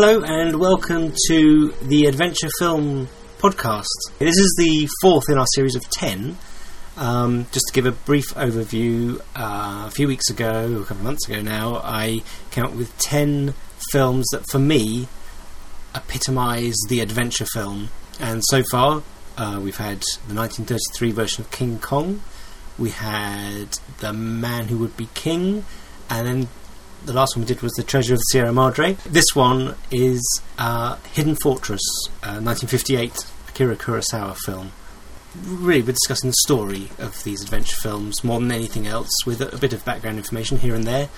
Hello and welcome to the Adventure Film Podcast. This is the fourth in our series of ten. Um, just to give a brief overview, uh, a few weeks ago, a couple of months ago now, I came up with ten films that for me epitomise the adventure film. And so far, uh, we've had the 1933 version of King Kong, we had The Man Who Would Be King, and then the last one we did was The Treasure of the Sierra Madre. This one is uh, Hidden Fortress, uh, 1958 Akira Kurosawa film. Really, we're discussing the story of these adventure films more than anything else, with a, a bit of background information here and there.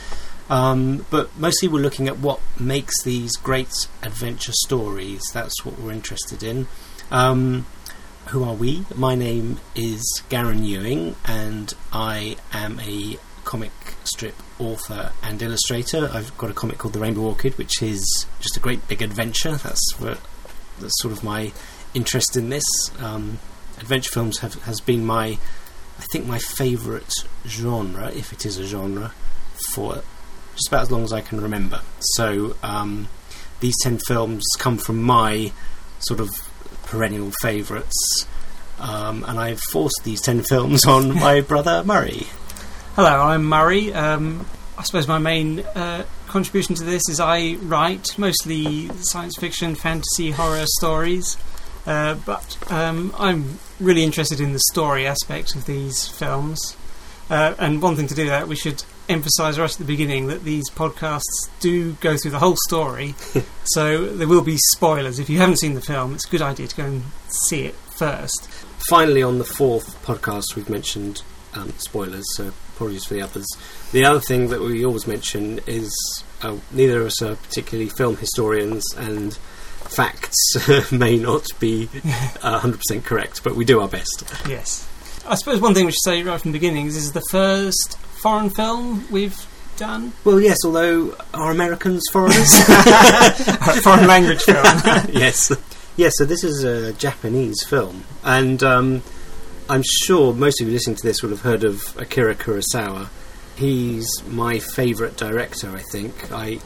Um, but mostly, we're looking at what makes these great adventure stories. That's what we're interested in. Um, who are we? My name is Garen Ewing, and I am a comic strip author and illustrator. I've got a comic called The Rainbow Orchid, which is just a great big adventure. That's what, that's sort of my interest in this. Um, adventure films have has been my, I think, my favourite genre, if it is a genre, for just about as long as I can remember. So um, these ten films come from my sort of perennial favourites. Um, and I've forced these 10 films on my brother Murray. Hello, I'm Murray. Um, I suppose my main uh, contribution to this is I write mostly science fiction, fantasy, horror stories. Uh, but um, I'm really interested in the story aspect of these films. Uh, and one thing to do that, we should emphasise right at the beginning that these podcasts do go through the whole story. so there will be spoilers. If you haven't seen the film, it's a good idea to go and see it first. Finally, on the fourth podcast, we've mentioned um, spoilers, so apologies for the others. The other thing that we always mention is uh, neither of us are particularly film historians, and facts may not be uh, 100% correct, but we do our best. Yes. I suppose one thing we should say right from the beginning is this is the first foreign film we've done. Well, yes, although are Americans foreigners? foreign language film. yes. Yes, so this is a Japanese film, and um, I'm sure most of you listening to this will have heard of Akira Kurosawa. He's my favourite director, I think. I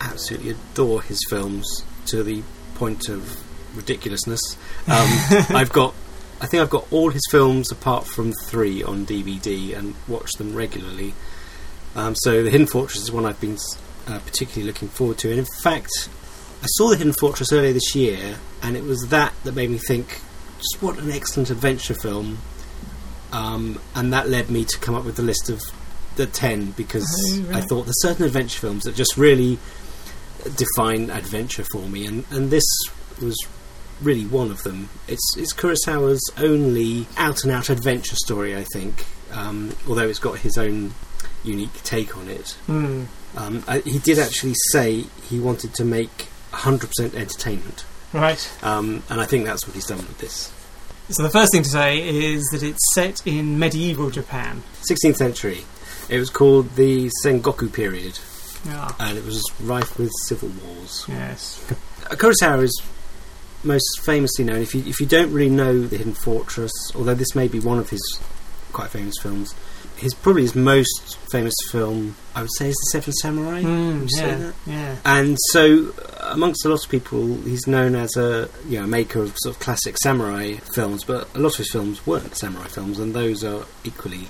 absolutely adore his films to the point of ridiculousness. Um, I've got, I think I've got all his films apart from three on DVD and watch them regularly. Um, so The Hidden Fortress is one I've been uh, particularly looking forward to, and in fact, I saw The Hidden Fortress earlier this year, and it was that that made me think, just what an excellent adventure film. Um, and that led me to come up with the list of the 10 because Oh, right. I thought there's certain adventure films that just really define adventure for me, and, and this was really one of them. It's, it's Kurosawa's only out and out adventure story, I think, um, although it's got his own unique take on it. Hmm. Um, I, he did actually say he wanted to make 100% entertainment, Right. um, and I think that's what he's done with this. So the first thing to say is that it's set in medieval Japan. 16th century. It was called the Sengoku period, Yeah. and it was rife with civil wars. Yes. Kurosawa is most famously known. If you if you don't really know the Hidden Fortress, although this may be one of his quite famous films, his probably his most famous film I would say is the Seven Samurai. Mm, Would you say yeah. that? Yeah. And so, amongst a lot of people, he's known as a you know maker of sort of classic samurai films. But a lot of his films weren't samurai films, and those are equally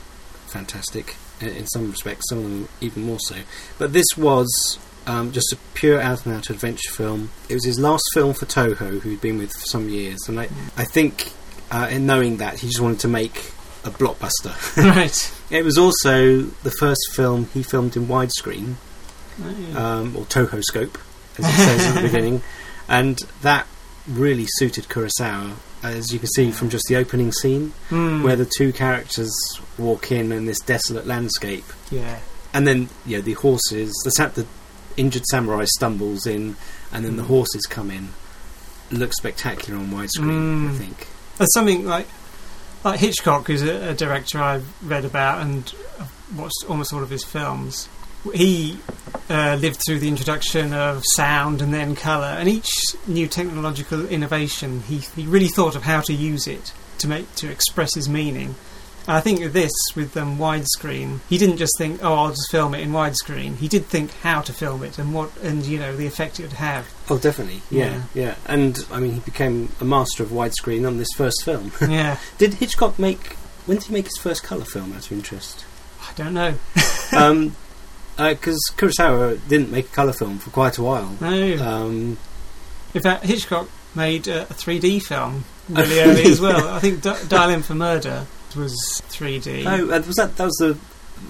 fantastic in, in some respects. Some of them even more so. But this was um, just a pure out and out adventure film. It was his last film for Toho, who he'd been with for some years, and I I think uh, in knowing that he just wanted to make a blockbuster. right. it was also the first film he filmed in widescreen Oh, yeah. um, or Toho scope, as it says at the beginning, and that really suited Kurosawa, as you can see from just the opening scene, Hmm. where the two characters walk in in this desolate landscape, yeah. and then know the horses, the the injured samurai stumbles in, and then the Mm. horses come in. Looks spectacular on widescreen, I Mm. think. There's something like like Hitchcock, who's a, a director I've read about and watched almost all of his films. He uh, lived through the introduction of sound and then colour, and each new technological innovation, he, he really thought of how to use it to make to express his meaning. And I think this, with um, widescreen, he didn't just think, "Oh, I'll just film it in widescreen." He did think how to film it and what, and you know, the effect it would have. Oh, definitely. Yeah, yeah. And I mean, he became a master of widescreen on this first film. yeah, did Hitchcock make? When did he make his first colour film? Out of interest. I don't know. um, because Kurosawa didn't make a colour film for quite a while. No. Um, In fact, Hitchcock made uh, a 3D film really early as well. I think D- Dial M for Murder was 3D. oh, uh, was that that was the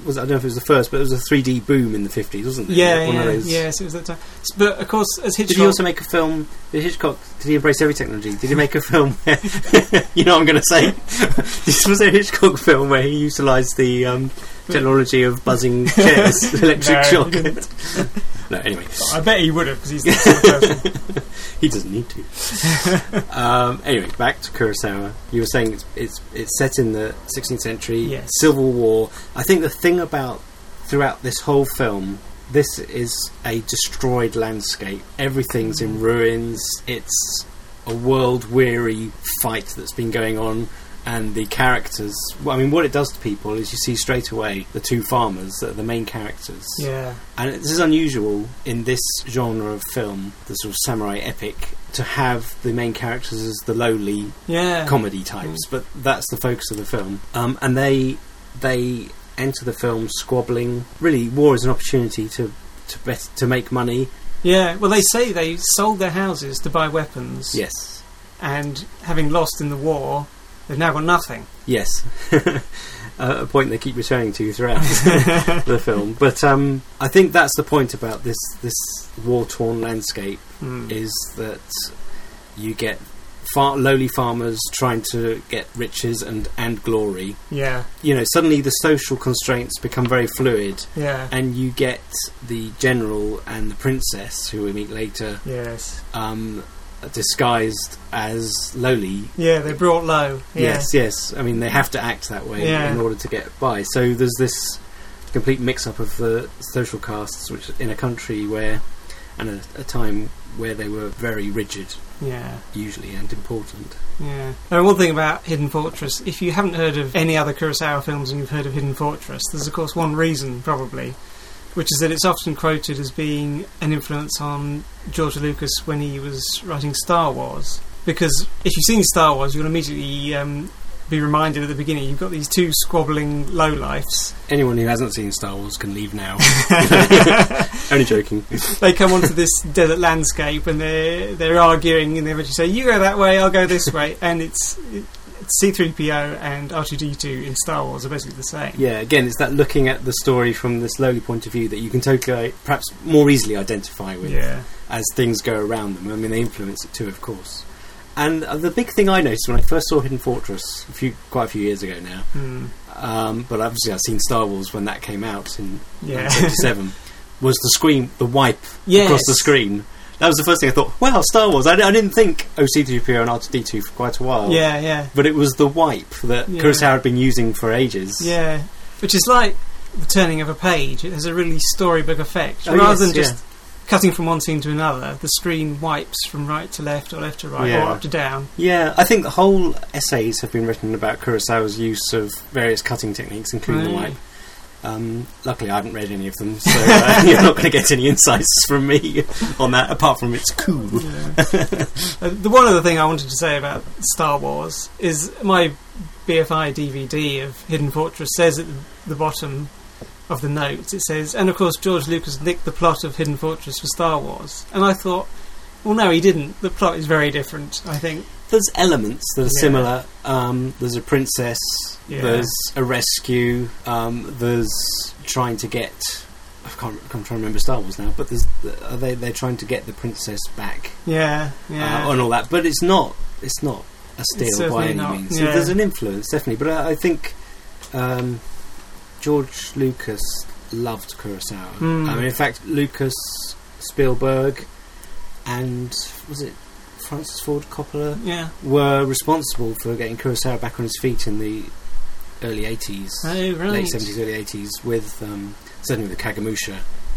was I don't know if it was the first, but it was a 3D boom in the 50s, wasn't it? yeah, One yeah, yes, it was that time. But of course, as Hitchcock, Did he also make a film? Did Hitchcock? Did he embrace every technology? Did he make a film? Where, you know what I'm going to say. this was a Hitchcock film where he utilised the um, technology of buzzing chairs, electric No, shock. no, anyway, I bet he would have because he's the sort of person. he doesn't need to. um, anyway, back to Kurosawa. You were saying it's it's it's set in the 16th century, Yes. Civil War. I think the thing about throughout this whole film, this is a destroyed landscape. Everything's in ruins. It's a world weary fight that's been going on. And the characters, well, I mean, what it does to people is you see straight away the two farmers that are the main characters. Yeah, And this is unusual in this genre of film, the sort of samurai epic, to have the main characters as the lowly yeah, comedy types, but that's the focus of the film. Um, and they they enter the film squabbling. Really, war is an opportunity to to bet, to make money. yeah. Well, they say they sold their houses to buy weapons, Yes, and having lost in the war, they've now got nothing. yes. Uh, a point they keep returning to throughout the film, but um, I think that's the point about this this war torn landscape Hmm. is that you get far, lowly farmers trying to get riches and, and glory. Yeah, You know, suddenly the social constraints become very fluid, yeah, and you get the general and the princess, who we meet later, yes, um, disguised as lowly. yeah. They brought low. Yeah. Yes, yes. I mean, they have to act that way Yeah. in order to get by. So there's this complete mix-up of the social castes, which in a country where, and a, a time where they were very rigid, yeah. usually and important. Yeah. And one thing about Hidden Fortress, if you haven't heard of any other Kurosawa films and you've heard of Hidden Fortress, there's of course one reason probably, which is that it's often quoted as being an influence on George Lucas when he was writing Star Wars. Because if you've seen Star Wars, you'll immediately um, be reminded at the beginning you've got these two squabbling lowlifes. Anyone who hasn't seen Star Wars can leave now. Only joking. they come onto this desert landscape and they're they're arguing and they eventually say, "You go that way, I'll go this way," and it's. C3PO and R2D2 in Star Wars are basically the same. Yeah, again, it's that looking at the story from this lowly point of view that you can totally, perhaps more easily identify with Yeah. as things go around them. I mean, they influence it too, of course. And uh, the big thing I noticed when I first saw Hidden Fortress, a few, quite a few years ago now, Hmm. um, but obviously I've seen Star Wars when that came out in Yeah. 1977, was the screen, the wipe Yes. across the screen. That was the first thing I thought, wow, Star Wars. I, I didn't think OC3PO and R2D2 for quite a while. Yeah, yeah, But it was the wipe that Yeah. Kurosawa had been using for ages. yeah. Which is like the turning of a page. It has a really storybook effect. Oh, Rather yes, than yeah. just cutting from one scene to another, the screen wipes from right to left or left to right Yeah. or up to down. Yeah, I think the whole essays have been written about Kurosawa's use of various cutting techniques, including the wipe. Um, luckily, I haven't read any of them, so uh, you're not going to get any insights from me on that, apart from it's cool. Uh, the one other thing I wanted to say about Star Wars is my BFI DVD of Hidden Fortress says at the bottom of the notes, it says, and of course George Lucas nicked the plot of Hidden Fortress for Star Wars. And I thought, well, no, he didn't. The plot is very different, I think. There's elements that are Yeah. similar. Um, there's a princess. Yeah. There's a rescue. Um, there's trying to get. I can't, I'm trying to remember Star Wars now, but there's are they they're trying to get the princess back Yeah, yeah. uh, and all that. But it's not it's not a steal by any not, means. So yeah. there's an influence definitely, but I, I think um, George Lucas loved Kurosawa. Hmm. I mean, in fact, Lucas, Spielberg, and was it Francis Ford Coppola yeah. were responsible for getting Kurosawa back on his feet in the early 80s, Oh, late 70s, early 80s, with um, certainly with Kagemusha.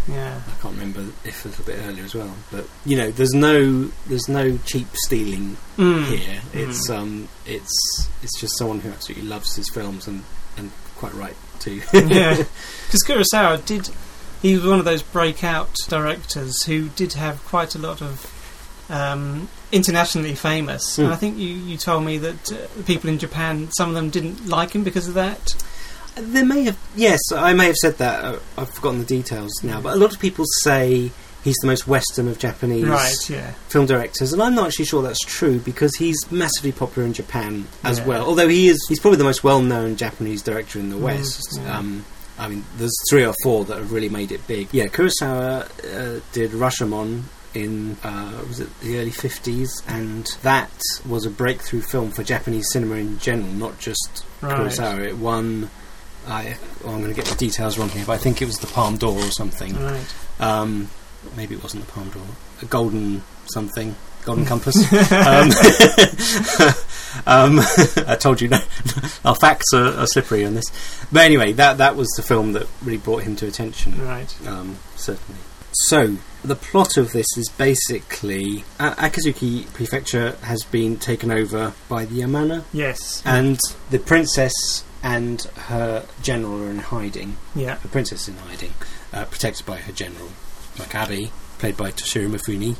Yeah. I can't remember if a little bit earlier as well, but you know, there's no there's no cheap stealing Mm. here. Mm. It's um, it's it's just someone who absolutely loves his films and, and quite right too. yeah, because Kurosawa did. He was one of those breakout directors who did have quite a lot of um, internationally famous. Mm. And I think you, you told me that uh, people in Japan, some of them didn't like him because of that. There may have, yes, I may have said that. Uh, I've forgotten the details now, but a lot of people say he's the most Western of Japanese Right? Yeah. film directors, and I'm not actually sure that's true because he's massively popular in Japan as Yeah. well. Although he is, he's probably the most well-known Japanese director in the Mm, West. yeah. Um, I mean, there's three or four that have really made it big. Yeah, Kurosawa uh, did Rashomon in uh, was it the early 50s, and that was a breakthrough film for Japanese cinema in general, not just Right. Kurosawa. It won. I, oh, I'm going to get the details wrong here, but I think it was the Palme d'Or or something. Right. Um, maybe it wasn't the Palme d'Or. A golden something. Golden Compass. um, um, I told you, no, our facts are, are slippery on this. But anyway, that that was the film that really brought him to attention. Right. Um, certainly. So, the plot of this is basically A- Akizuki Prefecture has been taken over by the Yamana, Yes. and the princess and her general are in hiding yeah. the princess in hiding, uh, protected by her general, Makabe, played by Toshiro Mifune,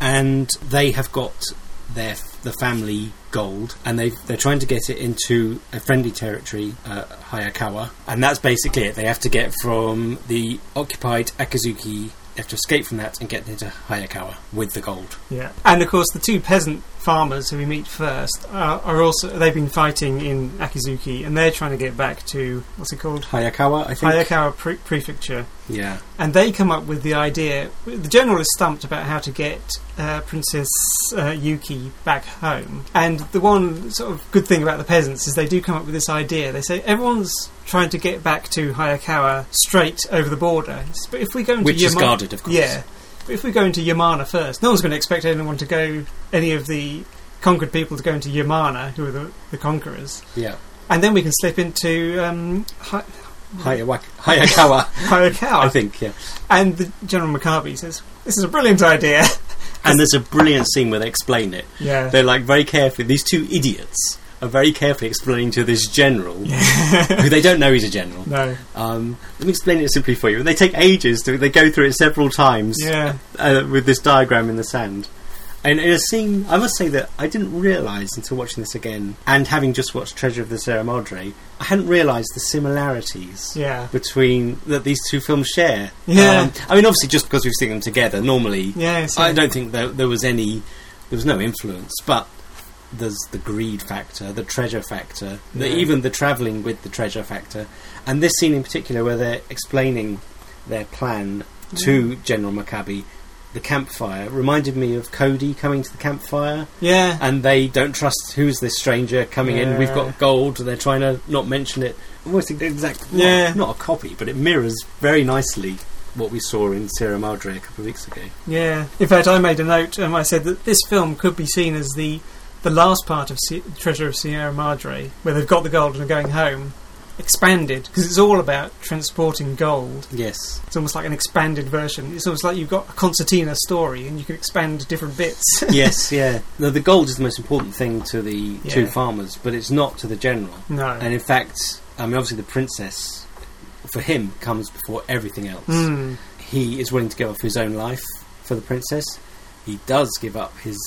and they have got their the family gold, and they they're trying to get it into a friendly territory, uh, Hayakawa, and that's basically it. They have to get from the occupied Akizuki. They have to escape from that and get into Hayakawa with the gold. Yeah. And of course, the two peasant farmers who we meet first are, are also they've been fighting in Akizuki, and they're trying to get back to what's it called? Hayakawa, I think. Hayakawa pre- Prefecture. yeah, And they come up with the idea. The general is stumped about how to get uh, Princess uh, Yuki back home. And the one sort of good thing about the peasants is they do come up with this idea. They say everyone's trying to get back to Hayakawa straight over the border. But if we go into which is guarded, of course. yeah, but if we go into Yamana first, no one's going to expect anyone to go, any of the conquered people to go into Yamana, who are the, the conquerors. yeah. And then we can slip into um, Hi- Hayawak- Hayakawa, Hayakawa. I think. Yeah. And the General Makabe says, "This is a brilliant idea." And there's a brilliant scene where they explain it. yeah, They're like very carefully. These two idiots are very carefully explaining to this general, who they don't know he's a general. no, Um, let me explain it simply for you. They take ages. To, they go through it several times yeah, uh, with this diagram in the sand. And in a scene, I must say that I didn't realise until watching this again, and having just watched Treasure of the Sierra Madre, I hadn't realised the similarities yeah, between that these two films share. Yeah. Um, I mean, obviously, just because we've seen them together, normally yes. I don't think there, there was any, there was no influence, but there's the greed factor, the treasure factor, the, even the travelling with the treasure factor, and this scene in particular where they're explaining their plan to General Makabe. The campfire reminded me of Cody coming to the campfire, Yeah, and they don't trust who's this stranger coming in. We've got gold. They're trying to not mention it. Almost the exact, not- Yeah. not a copy, but it mirrors very nicely what we saw in Sierra Madre a couple of weeks ago. yeah. In fact, I made a note. Um, I said that this film could be seen as the the last part of Se- Treasure of Sierra Madre, where they've got the gold and are going home, expanded because it's all about transporting gold. Yes. It's almost like an expanded version. It's almost like you've got a concertina story and you can expand different bits. yes, yeah. No, the gold is the most important thing to the two farmers, but it's not to the general. no. And in fact, I mean, obviously, the princess, for him, comes before everything else. Mm. He is willing to give up his own life for the princess. He does give up his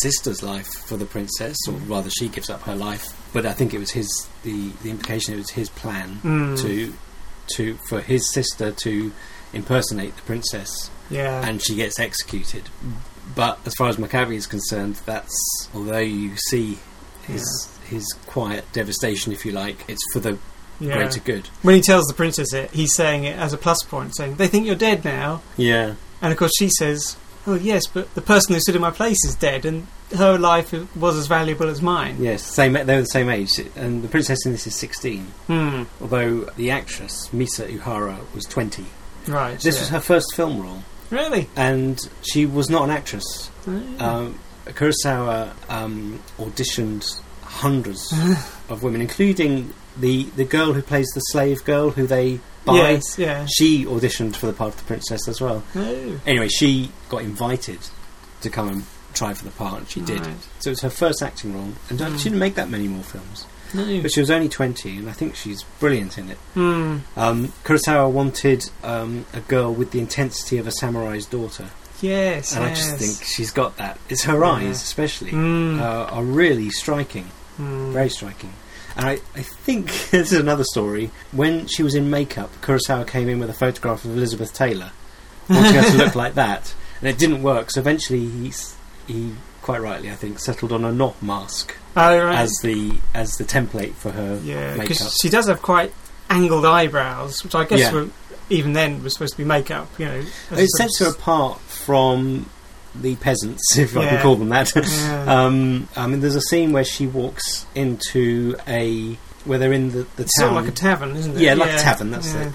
sister's life for the princess, or Mm. rather, she gives up her life. But I think it was his the the implication. It was his plan Mm. to to for his sister to impersonate the princess Yeah. and she gets executed. But as far as Makabe is concerned, that's although you see his his quiet devastation, if you like, it's for the yeah. greater good. When he tells the princess it, he's saying it as a plus point, saying, They think you're dead now. Yeah, And of course, she says, Oh, yes, but the person who stood in my place is dead, and her life was as valuable as mine. yes, same. They were the same age, and the princess in this is sixteen. Hmm. Although the actress Misa Uehara was twenty. Right. This yeah. was her first film role, Really? and she was not an actress. Mm. Um, Kurosawa um, auditioned hundreds of women, including the the girl who plays the slave girl who they buy. yes, yeah. She auditioned for the part of the princess as well. Oh. Anyway, she got invited to come and try for the part, and she did. Right. So it was her first acting role, and Mm. she didn't make that many more films. No. but she was only 20, and I think she's brilliant in it. Mm. Um, Kurosawa wanted um, a girl with the intensity of a samurai's daughter, Yes. and I just think she's got that. It's her Yeah. eyes, especially, Mm. uh, are really striking. Mm. Very striking. And I, I think this is another story. When she was in makeup, Kurosawa came in with a photograph of Elizabeth Taylor, wanting her to look like that, and it didn't work. So eventually, he he quite rightly, I think, settled on a Noh mask Oh, right. as the as the template for her yeah, makeup. because she does have quite angled eyebrows, which I guess Yeah. were, even then was supposed to be makeup. You know, It sets her apart from the peasants, if I can call them that. Yeah. um, I mean, there's a scene where she walks into a where they're in the, the It's sort town. of like a tavern, isn't it? Yeah, like a tavern, that's yeah. it.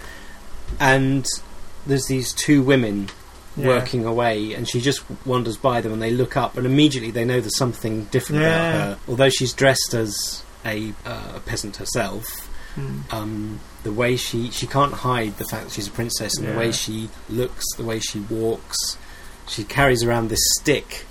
and there's these two women Yeah. working away, and she just wanders by them, and they look up, and immediately they know there's something different Yeah. about her. Although she's dressed as a, uh, a peasant herself, Mm. um, the way she she can't hide the fact that she's a princess, and the way she looks, the way she walks, she carries around this stick,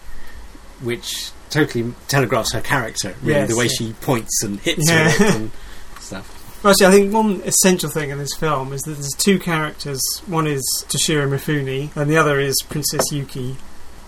which totally telegraphs her character. Really, Yes, the way yeah. she points and hits Yeah. with it and stuff. Well, actually, I think one essential thing in this film is that there's two characters. One is Toshiro Mifune, and the other is Princess Yuki.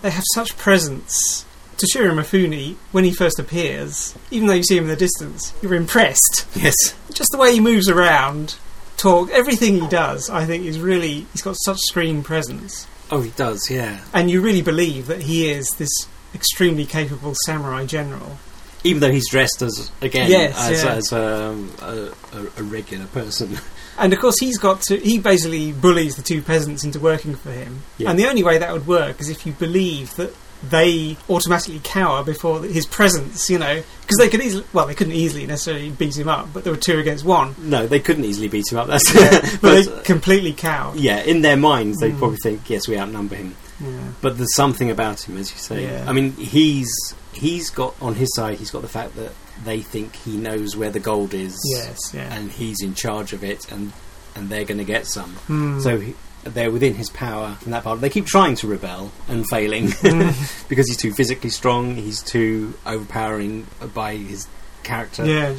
They have such presence. Toshiro Mifune, when he first appears, even though you see him in the distance, you're impressed. Yes. Just the way he moves around, talk, everything he does, I think is really. He's got such screen presence. Oh, he does. Yeah. And you really believe that he is this extremely capable samurai general. even though he's dressed as again Yes, as, yeah. as um, a, a, regular person. And of course, he's got to. He basically bullies the two peasants into working for him. Yeah. And the only way that would work is if you believe that they automatically cower before his presence. You know, because they could easily. Well, they couldn't easily necessarily beat him up, but there were two against one. no, they couldn't easily beat him up. That's But, but, they completely cower. yeah, in their minds they Mm. probably think yes, we outnumber him. Yeah. But there's something about him, as you say. Yeah. I mean, he's he's got on his side. He's got the fact that they think he knows where the gold is, Yes. Yeah. and he's in charge of it, and and they're going to get some. Hmm. So he, they're within his power in that part. They keep trying to rebel and failing. Mm. because he's too physically strong, he's too overpowering by his character, yeah.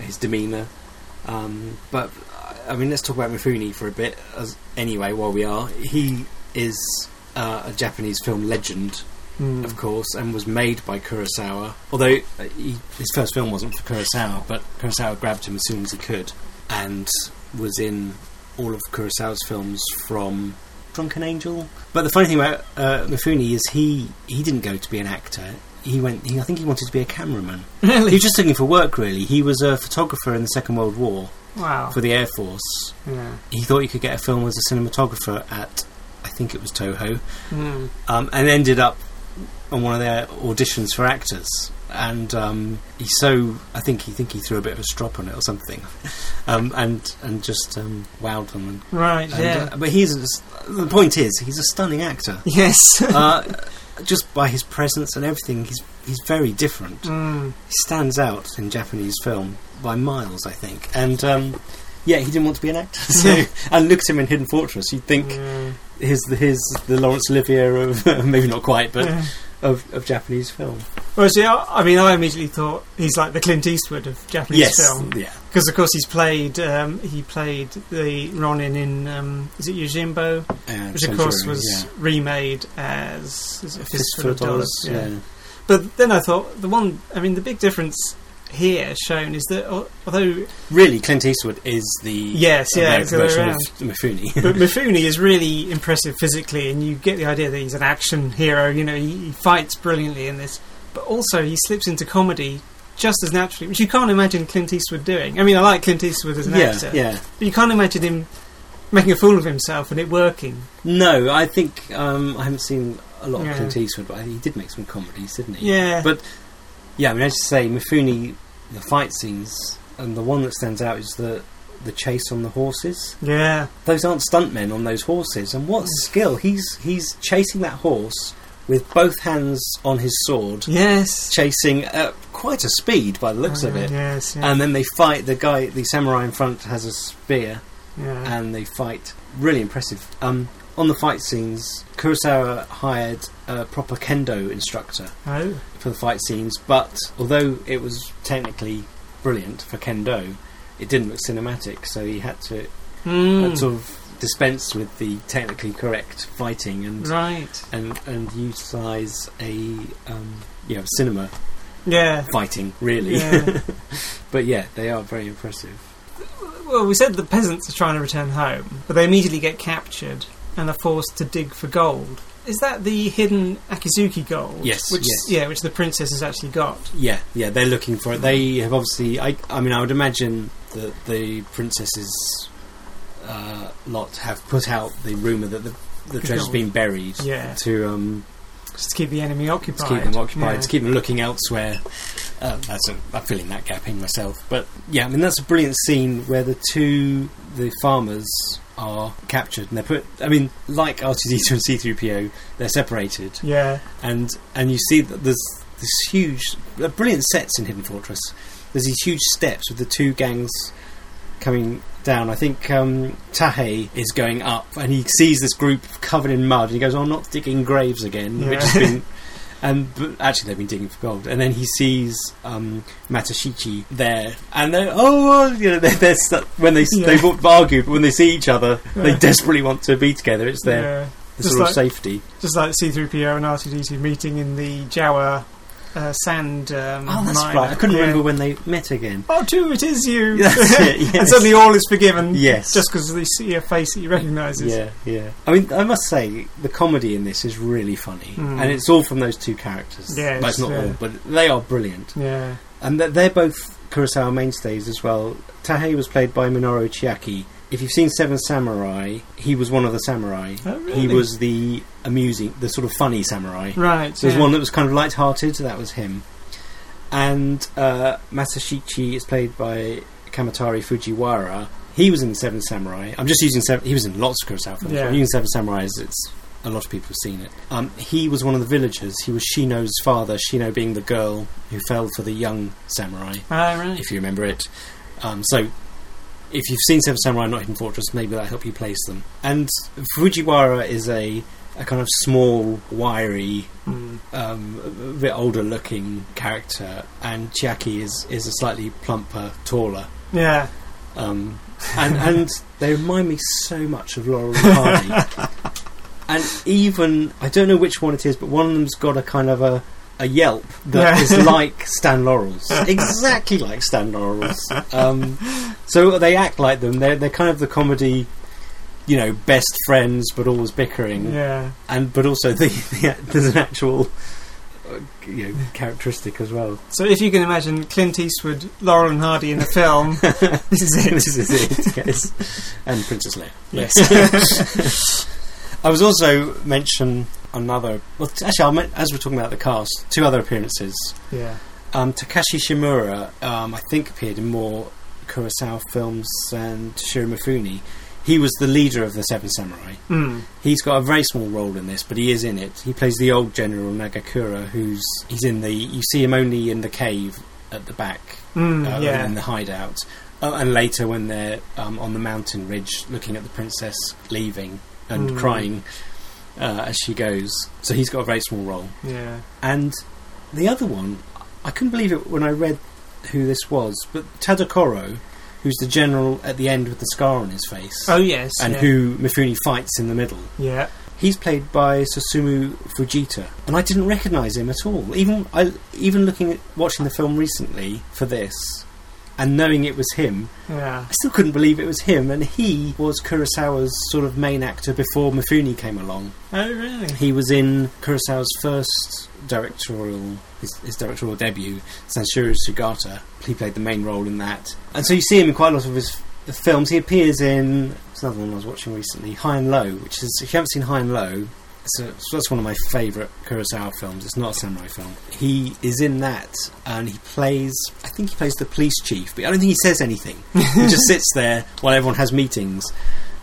his demeanour. Um, but I mean, let's talk about Mifune for a bit. As anyway, while we are, he is uh, a Japanese film legend, Hmm. of course, and was made by Kurosawa. Although uh, he, his first film wasn't for Kurosawa, but Kurosawa grabbed him as soon as he could, and was in all of Kurosawa's films from Drunken Angel. But the funny thing about uh, Mifune is he he didn't go to be an actor. He went. He, I think he wanted to be a cameraman. He was just looking for work. Really, he was a photographer in the Second World War Wow. for the Air Force. Yeah. He thought he could get a film as a cinematographer at, I think it was Toho, Hmm. um, and ended up on one of their auditions for actors. And um, he so I think he think he threw a bit of a strop on it or something, um, and and just um, wowed them. And, Right. and, yeah. uh, but he's a, the point is he's a stunning actor. yes. uh, just by his presence and everything, he's he's very different. Hmm. He stands out in Japanese film by miles, I think. And um, yeah, he didn't want to be an actor. So, and look at him in Hidden Fortress. You'd think Yeah. he's the, he's the Laurence Olivier of maybe not quite, but Yeah. Of, of Japanese film. Well, see, I, I mean, I immediately thought he's like the Clint Eastwood of Japanese yes, film yeah, because, of course, he's played um, he played the Ronin in um, is it Yojimbo, uh, which of course was yeah. remade as is it a Fistful Fistful of Dollars. Yeah. But then I thought the one, I mean, the big difference here shown is that al- although really, Clint Eastwood is the yes, yeah, American it's the other way version around. of Mifune. but Mifune is really impressive physically, and you get the idea that he's an action hero. You know, he, he fights brilliantly in this, but also he slips into comedy just as naturally, which you can't imagine Clint Eastwood doing. I mean, I like Clint Eastwood as an yeah, actor, yeah. but you can't imagine him making a fool of himself and it working. No, I think um, I haven't seen a lot Yeah. of Clint Eastwood, but he did make some comedies, didn't he? Yeah, But yeah, I mean, as you say, Mifune, the fight scenes, and the one that stands out is the the chase on the horses. yeah, Those aren't stuntmen on those horses, and what skill! He's he's chasing that horse with both hands on his sword, yes, chasing at quite a speed by the looks of it. yes, yeah, And then they fight. The guy, the samurai in front, has a spear, yeah. and they fight. Really impressive. Um, on the fight scenes, Kurosawa hired a proper kendo instructor oh, for the fight scenes, but although it was technically brilliant for Kendo, it didn't look cinematic, so he had to Mm. sort of dispense with the technically correct fighting and right. and and utilize a um, you know cinema Yeah. fighting really. Yeah. but yeah, they are very impressive. Well, we said the peasants are trying to return home, but they immediately get captured and are forced to dig for gold. Is that the hidden Akizuki gold? Yes, Which, yes. Yeah, which the princess has actually got. Yeah, yeah, they're looking for it. They have obviously. I, I mean, I would imagine that the princesses uh, lot have put out the rumor that the the treasure's been buried Yeah. to um Just to keep the enemy to occupied. keep them occupied, Yeah. to keep them looking elsewhere. Uh, that's a, I'm filling that gap in myself. But yeah, I mean that's a brilliant scene where the two the farmers are captured and they're put. I mean, like R2D2 and C3PO, they're separated, Yeah. and and you see that there's this huge, brilliant sets in Hidden Fortress. There's these huge steps with the two gangs coming down. I think um, Tahei is going up, and he sees this group covered in mud, and he goes, "Oh, not digging graves again," which has been. And but actually, they've been digging for gold. And then he sees um, Matashichi there, and they're oh, you know, they're, they're stu- when they Yeah. they argue, but when they see each other, they desperately want to be together. It's their, yeah. the sort like- of safety. Just like C3PO and R2D2 meeting in the Jawa uh, sand um, Oh, that's right. I couldn't Yeah. remember when they met again. Oh, two, it is you. That's it, yes. and suddenly all is forgiven. Yes. Just because they see a face that he recognises. Yeah, yeah. I mean, I must say, the comedy in this is really funny, Mm. and it's all from those two characters. Yes, well, it's not yeah. all, but they are brilliant, Yeah. and they're, they're both Kurosawa mainstays as well. Tahei was played by Minoru Chiaki. If you've seen Seven Samurai, he was one of the samurai. Oh, really? He was the amusing, the sort of funny samurai. Right. So there's yeah. one that was kind of light-hearted. That was him. And uh, Matashichi is played by Kamatari Fujiwara. He was in Seven Samurai. I'm just using seven. He was in lots of Kurosawa films. Yeah. I'm using Seven Samurai as it's a lot of people have seen it. Um, he was one of the villagers. He was Shino's father. Shino being the girl who fell for the young samurai, Ah, right. if you remember it. Um, so. If you've seen Seven Samurai, not Hidden Fortress, maybe that'll help you place them. And Fujiwara is a, a kind of small, wiry, Mm. um, a bit older looking character, and Chiaki is, is a slightly plumper, taller. Yeah. Um, and, and they remind me so much of Laurel and Hardy. and even, I don't know which one it is, but one of them's got a kind of a, a yelp that Yeah. is like Stan Laurel's. exactly like Stan Laurel's. Um, so they act like them. They're, they're kind of the comedy. You know, best friends, but always bickering Yeah. and but also the, the there's an actual uh, you know characteristic as well. So if you can imagine Clint Eastwood, Laurel and Hardy in a film, this is it. this is it, yes. And Princess Leia. Yes. I was also mention another. Well, actually, I'll as we're talking about the cast, two other appearances. yeah. Um, Takashi Shimura, um, I think, appeared in more Kurosawa films than Toshiro Mifune. He was the leader of the Seven Samurai. Mm. He's got a very small role in this, but he is in it. He plays the old General Nagakura, who's he's in the. You see him only in the cave at the back, Mm, uh, yeah. in the hideout, uh, and later when they're um, on the mountain ridge, looking at the princess leaving and Mm. crying uh, as she goes. So he's got a very small role. Yeah. And the other one, I couldn't believe it when I read who this was, but Tadokoro, who's the general at the end with the scar on his face, Oh yes. and yeah. who Mifune fights in the middle. Yeah. He's played by Susumu Fujita, and I didn't recognise him at all. Even I, even looking at watching the film recently for this, and knowing it was him, Yeah. I still couldn't believe it was him. And he was Kurosawa's sort of main actor before Mifune came along. Oh really? He was in Kurosawa's first directorial, his, his directorial debut, Sanshiro Sugata. He played the main role in that, and so you see him in quite a lot of his films. He appears in another one I was watching recently, High and Low, which is if you haven't seen High and Low. A, so that's one of my favourite Kurosawa films. It's not a samurai film. He is in that, and he plays. I think he plays the police chief, but I don't think he says anything. he just sits there while everyone has meetings.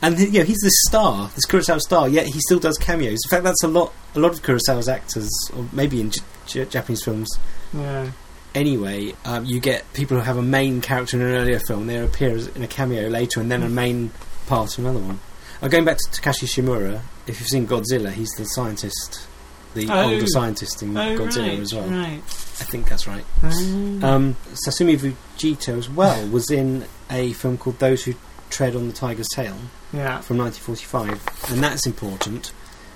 And you know, he's this star, this Kurosawa star. Yet he still does cameos. In fact, that's a lot. A lot of Kurosawa's actors, or maybe in J- J- Japanese films, Yeah. anyway, um, you get people who have a main character in an earlier film. They appear in a cameo later, and then a main part in another one. Uh, going back to Takashi Shimura, if you've seen Godzilla, he's the scientist, the Oh. older scientist in Oh Godzilla right. as well. Right. I think that's right. Um, Um, Susumu Fujita as well was in a film called Those Who Tread on the Tiger's Tail yeah. from 1945, and that's important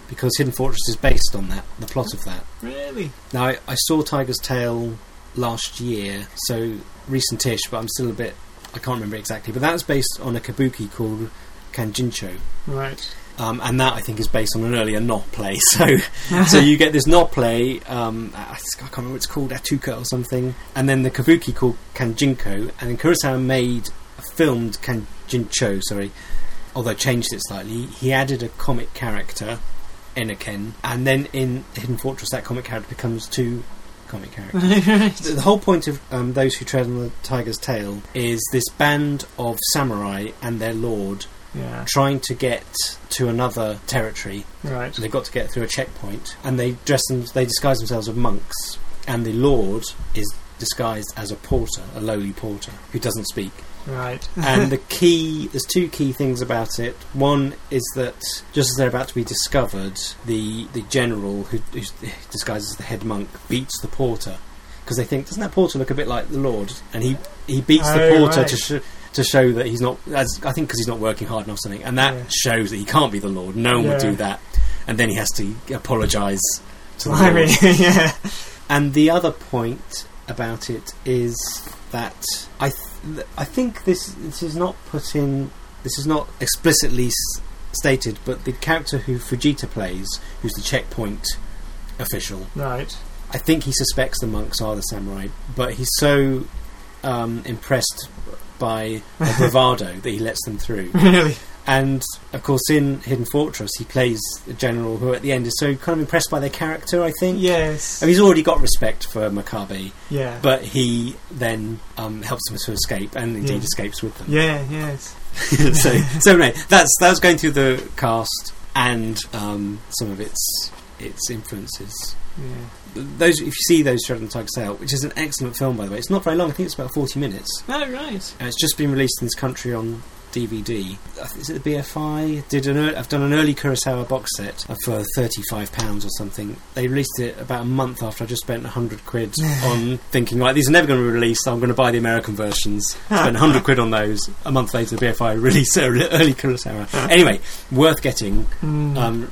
because Hidden Fortress is based on that, the plot of that. Really? Now, I, I saw Tiger's Tail last year, so recentish, but I'm still a bit. I can't remember exactly, but that's based on a kabuki called Kanjincho. Right. Um, and that I think is based on an earlier Noh play. So, so you get this Noh play. Um, I, can't remember what it's called, Ataka or something, and then the kabuki called Kanjincho. And then Kurosawa made filmed Kanjincho. Sorry, although changed it slightly. He added a comic character, Enoken, and then in Hidden Fortress, that comic character becomes two comic characters. right. The the whole point of um, those who tread on the tiger's tail is this band of samurai and their lord Yeah. trying to get to another territory. Right. They've got to get through a checkpoint, and they dress them. They disguise themselves as monks, and the lord is disguised as a porter, a lowly porter who doesn't speak. Right. And the key, there's two key things about it. One is that just as they're about to be discovered, the the general who who's disguised as the head monk beats the porter because they think doesn't that porter look a bit like the lord? And he he beats the Oh, porter right. to sh- to show that he's not. As, I think because he's not working hard enough, or something, and that Yeah. shows that he can't be the lord. No one would do that, and then he has to apologise to the I lord. mean, yeah. And the other point about it is that I th- I think this this is not put in this is not explicitly s- stated, but the character who Fujita plays, who's the checkpoint official, Right. I think he suspects the monks are the samurai, but he's so um, impressed by bravado that he lets them through. Really. And of course, in Hidden Fortress, he plays a general who, at the end, is so kind of impressed by their character. I think. Yes. I mean, he's already got respect for Makabe, yeah. but he then um, helps them to escape, and indeed Yeah. escapes with them. yeah. Yes. so, so anyway, that's that's going through the cast and um, some of its its influences. Yeah. Those, if you see those the Tiger's Tail, which is an excellent film by the way, it's not very long. I think it's about forty minutes, Oh right. and it's just been released in this country on DVD. Uh, Is it the BFI? Did an I've done an early Kurosawa box set for thirty five pounds or something. They released it about a month after I just spent hundred quid on thinking like these are never going to be released. I'm going to buy the American versions. Spent hundred quid on those. A month later, the BFI released early early Kurosawa. Anyway, worth getting. Mm. Um,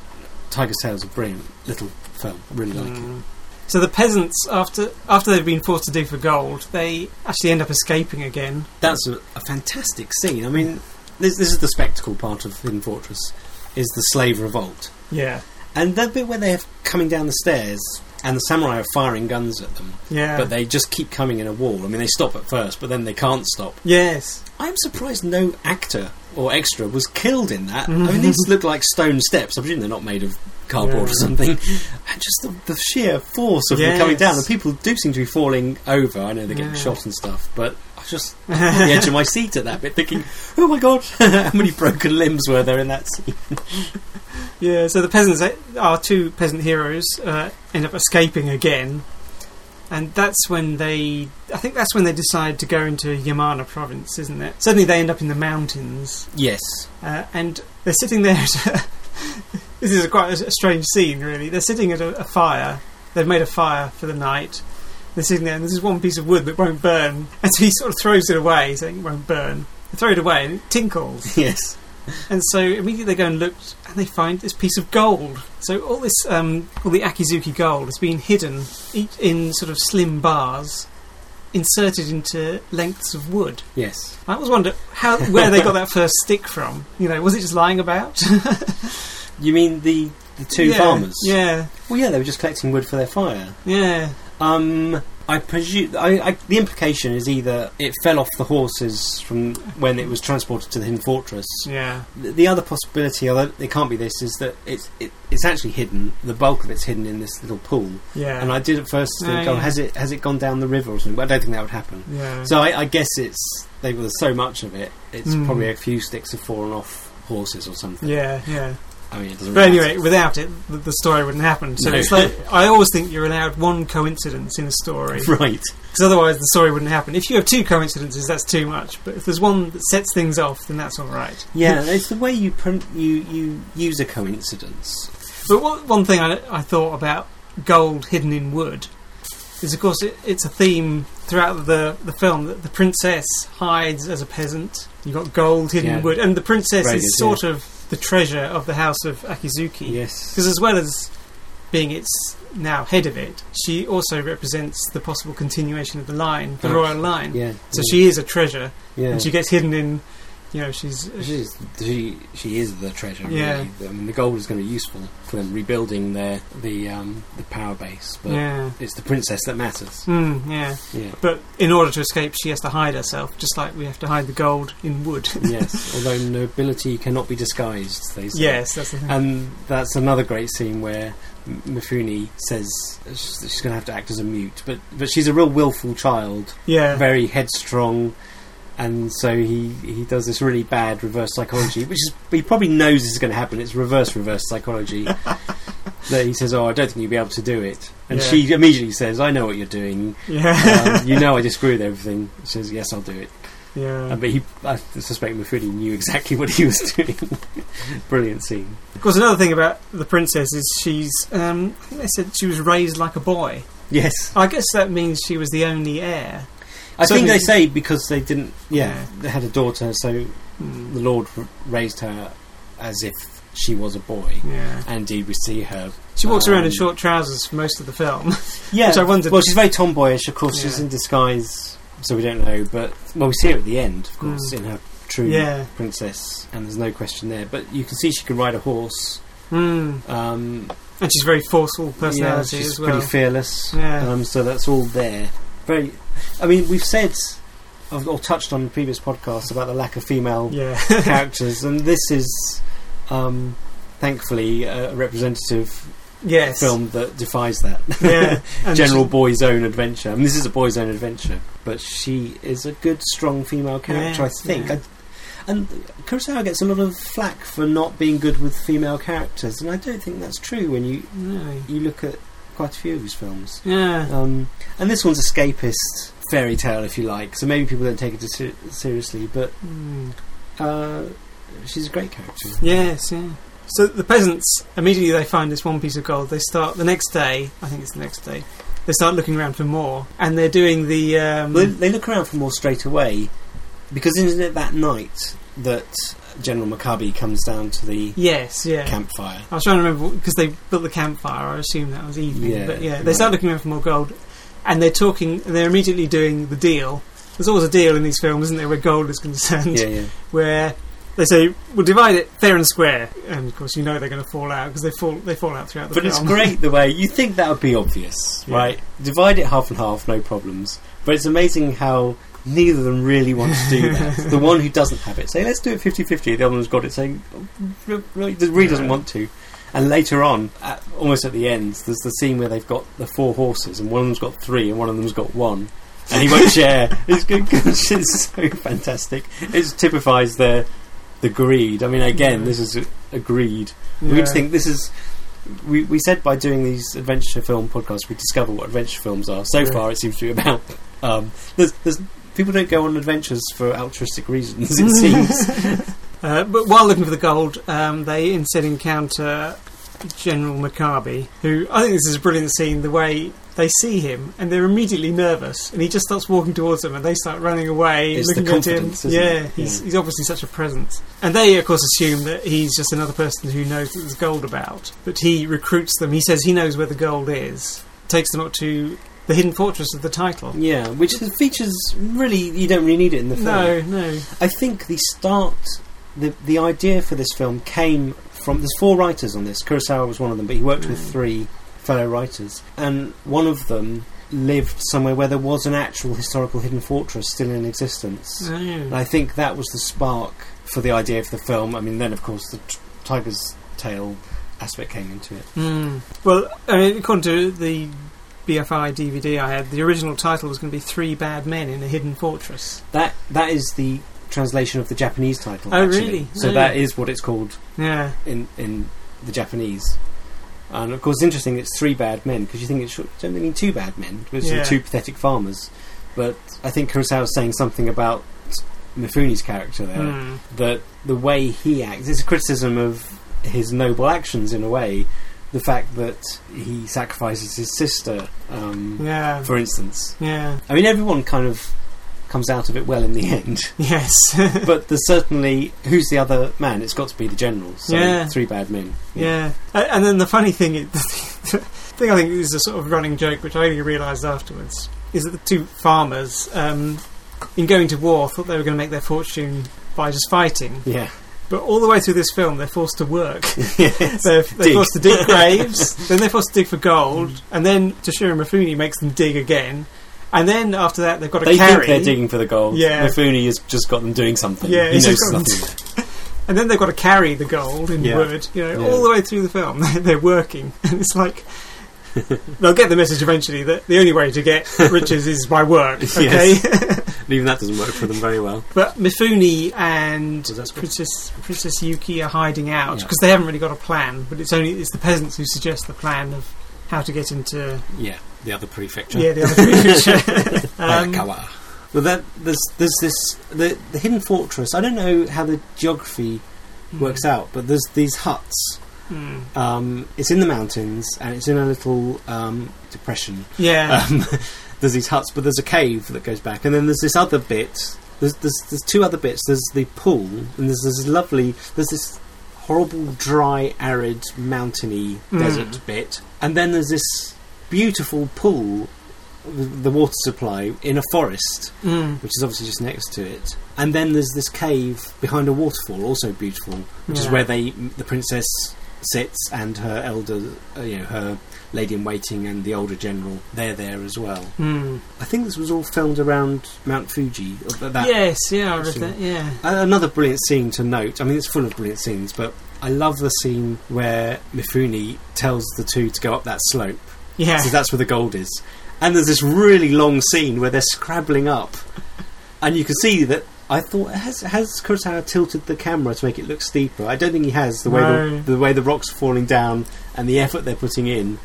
Tiger's Tail is a brilliant little film. I really like it. So the peasants, after after they've been forced to do for gold, they actually end up escaping again. That's a, a fantastic scene. I mean, this, this is the spectacle part of Hidden Fortress, is the slave revolt. Yeah. And that bit where they're coming down the stairs and the samurai are firing guns at them, Yeah. but they just keep coming in a wall. I mean, they stop at first, but then they can't stop. yes. I'm surprised no actor or extra was killed in that. I mean, these look like stone steps. I presume they're not made of cardboard or something. And just the, the sheer force of them coming down. And people do seem to be falling over. I know they're getting Yeah. shot and stuff, but I was just on the edge of my seat at that bit thinking, oh my god, how many broken limbs were there in that scene? Yeah. So the peasants, our two peasant heroes, uh, end up escaping again, and that's when they. I think that's when they decide to go into Yamana province, isn't it? Suddenly they end up in the mountains, Yes. uh, and they're sitting there. At this is a quite a, strange scene, really. They're sitting at a, a fire. They've made a fire for the night. They're sitting there, and there's one piece of wood that won't burn, and so he sort of throws it away, saying it won't burn. They throw it away, and it tinkles. Yes. And so immediately they go and look, and they find this piece of gold. So all this, um, all the Akizuki gold has been hidden in sort of slim bars, inserted into lengths of wood. Yes. I always wonder how where they got that first stick from. You know, was it just lying about? You mean the, the two yeah, farmers? Yeah, Well, yeah, they were just collecting wood for their fire. yeah, Um, I presume I, I, the implication is either it fell off the horses from when it was transported to the hidden fortress. yeah, The, the other possibility, although it can't be this, is that it's it, it's actually hidden. The bulk of it's hidden in this little pool. yeah. And I did at first think, Oh, oh, has it has it gone down the river or something? But I don't think that would happen. yeah. So I, I guess it's they there's so much of it. It's Mm. probably a few sticks have fallen off horses or something. yeah, yeah. I mean. But anyway, without it, the, the story wouldn't happen. So No. it's like I always think you're allowed one coincidence in a story. right. Because otherwise the story wouldn't happen. If you have two coincidences, that's too much. But if there's one that sets things off, then that's all right. Yeah, it's the way you you you use a coincidence. But one, one thing I, I thought about gold hidden in wood is, of course, it, it's a theme throughout the the film that the princess hides as a peasant. You've got gold hidden Yeah. in wood, and the princess is sort of the treasure of the house of Akizuki. Yes. Because as well as being its now head of it, she also represents the possible continuation of the line, the royal line. Yeah. So yeah, she is a treasure, Yeah. and she gets hidden in, you know, she's She is, she, she is the treasure. Yeah. Really. I mean, the gold is going to be useful for them rebuilding their the um, the power base, but yeah, it's the princess that matters. mm, yeah. Yeah. But in order to escape, she has to hide herself, just like we have to hide the gold in wood. yes. Although nobility cannot be disguised, they say. yes, that's the thing. And that's another great scene where M- Mifune says she's she's going to have to act as a mute, but but she's a real willful child, yeah, very headstrong, and so he he does this really bad reverse psychology, which is he probably knows this is going to happen. It's reverse reverse psychology. that he says, "Oh, I don't think you'll be able to do it," and Yeah. she immediately says, "I know what you're doing. yeah, Um, you know I disagree with everything." She says, "Yes, I'll do it." yeah. Uh, but he, I suspect Mifune knew exactly what he was doing. Brilliant scene. Of course, another thing about the princess is she's. Um, I think they said she was raised like a boy. Yes. I guess that means she was the only heir. I think they say because they didn't. Yeah, Yeah. they had a daughter, so the Lord raised her as if she was a boy. Yeah, And indeed, we see her. she walks around in Um, short trousers for most of the film. Yeah, Which I wondered- Well, she's very tomboyish. Of course, she's in disguise, so we don't know. But well, we see her at the end, of course, Mm. in her true yeah, princess, and there's no question there. But you can see she can ride a horse. mm. Um, and she's very forceful yeah, personality she's as well. pretty fearless. Yeah. Um, so that's all there. Very. I mean, we've said. I've touched on in previous podcasts about the lack of female yeah, characters, and this is, um, thankfully, a representative yes, film that defies that. yeah, General she- boy's own adventure. I mean, this is a boy's own adventure, but she is a good, strong female character, Yes, I think. yeah. I, and Kurosawa gets a lot of flack for not being good with female characters, and I don't think that's true when you Really? you look at quite a few of his films. Yeah, Um, and this one's escapist fairy tale, if you like. So maybe people don't take it ser- seriously, but Mm. uh, she's a great character. yes, yeah. So the peasants immediately they find this one piece of gold. They start the next day. I think it's the next day. They start looking around for more, and they're doing the. Um, They, they look around for more straight away because isn't it that night that General Makabe comes down to the yes, yeah. campfire? I was trying to remember because they built the campfire. I assume that was evening, Yeah, but yeah, they right. start looking around for more gold, and they're talking. and They're immediately doing the deal. There's always a deal in these films, isn't there, where gold is concerned? Yeah, yeah. Where they say we'll divide it fair and square, and of course you know they're going to fall out because they fall they fall out throughout the But film. it's great the way you think that would be obvious, Yeah. right? Divide it half and half, no problems. But it's amazing how neither of them really want to do that. the one who doesn't have it say, let's do it 50 50. The other one's got it saying, "Oh, really doesn't want to. And later on, at, almost at the end, there's the scene where they've got the four horses, and one of them's got three, and one of them's got one. And he won't share. It's good. It's so fantastic. It typifies their the greed. I mean, again, this is a, greed. Yeah. We just think this is. We, we said by doing these adventure film podcasts, we discover what adventure films are. So Yeah. far, it seems to be about. Um, there's, there's people don't go on adventures for altruistic reasons. It seems. Uh, but while looking for the gold, um, they instead encounter General Makabe, who I think this is a brilliant scene. The way they see him and they're immediately nervous, and he just starts walking towards them, and they start running away, It's the looking at him. confidence, isn't Yeah, it? he's Yeah. he's obviously such a presence, and they of course assume that he's just another person who knows that there's gold about. But he recruits them. He says he knows where the gold is. Takes them up to the hidden fortress of the title. yeah, which the features really you don't really need it in the film. No, no. I think the start, the the idea for this film came from. There's four writers on this. Kurosawa was one of them, but he worked with Mm. three fellow writers, and one of them lived somewhere where there was an actual historical hidden fortress still in existence. And No. I think that was the spark for the idea for the film. I mean, then of course the t- tiger's tail aspect came into it. Mm. Well, I mean, according to the BFI DVD I had, the original title was going to be Three Bad Men in a Hidden Fortress. That that is the translation of the Japanese title. Oh, actually. really? So that is what it's called Yeah. in in the Japanese. And of course, it's interesting. It's three bad men because you think it should don't they mean two bad men, but it's Yeah. two pathetic farmers. But I think Kurosawa was saying something about Mifune's character there Mm. that the way he acts. is a criticism of his noble actions in a way, the fact that he sacrifices his sister, um, Yeah. for instance. Yeah. I mean, everyone kind of comes out of it well in the end, Yes. but there's certainly who's the other man? It's got to be the general. So Yeah. three bad men. Yeah, A- and then the funny thing, is, the thing I think is a sort of running joke, which I only realised afterwards, is that the two farmers, um, in going to war, thought they were going to make their fortune by just fighting. Yeah, But all the way through this film, they're forced to work. yes. They're, they're forced to dig graves, then they're forced to dig for gold, and then Toshiro Mifune makes them dig again, and then after that, they've got to They carry. think they're digging for the gold. Yeah. Mifune has just got them doing something. Yeah, he knows nothing. And then they've got to carry the gold in Yeah. wood, you know, Yeah. all the way through the film. They're working, and it's like they'll get the message eventually that the only way to get riches is by work. Okay, And even that doesn't work for them very well. but Mifune and Was that supposed- Princess Princess Yuki are hiding out Yeah. because they haven't really got a plan. But it's only it's the peasants who suggest the plan of how to get into Yeah, the other prefecture. yeah the other prefecture. um. Well, that there's there's this the the hidden fortress. I don't know how the geography works out, but there's these huts. Hmm. Um, it's in the mountains and it's in a little um, depression. Yeah, Um, there's these huts, but there's a cave that goes back, and then there's this other bit. There's there's, there's two other bits. There's the pool, and there's this lovely. There's this horrible, dry, arid, mountainy Mm. desert bit, and then there's this beautiful pool, the the water supply in a forest, Mm. which is obviously just next to it. And then there's this cave behind a waterfall, also beautiful, which is where they the princess sits and her elder, uh, you know, her lady in waiting and the older general. They're there as well. Mm. I think this was all filmed around Mount Fuji. That, yes, yeah, I read that. Yeah, Uh, Another brilliant scene to note. I mean, it's full of brilliant scenes, but I love the scene where Mifune tells the two to go up that slope yeah, so that's where the gold is. And there's this really long scene where they're scrabbling up, and you can see that. I thought has has Kurosawa tilted the camera to make it look steeper. I don't think he has the way No. the, the way the rocks are falling down and the effort they're putting in,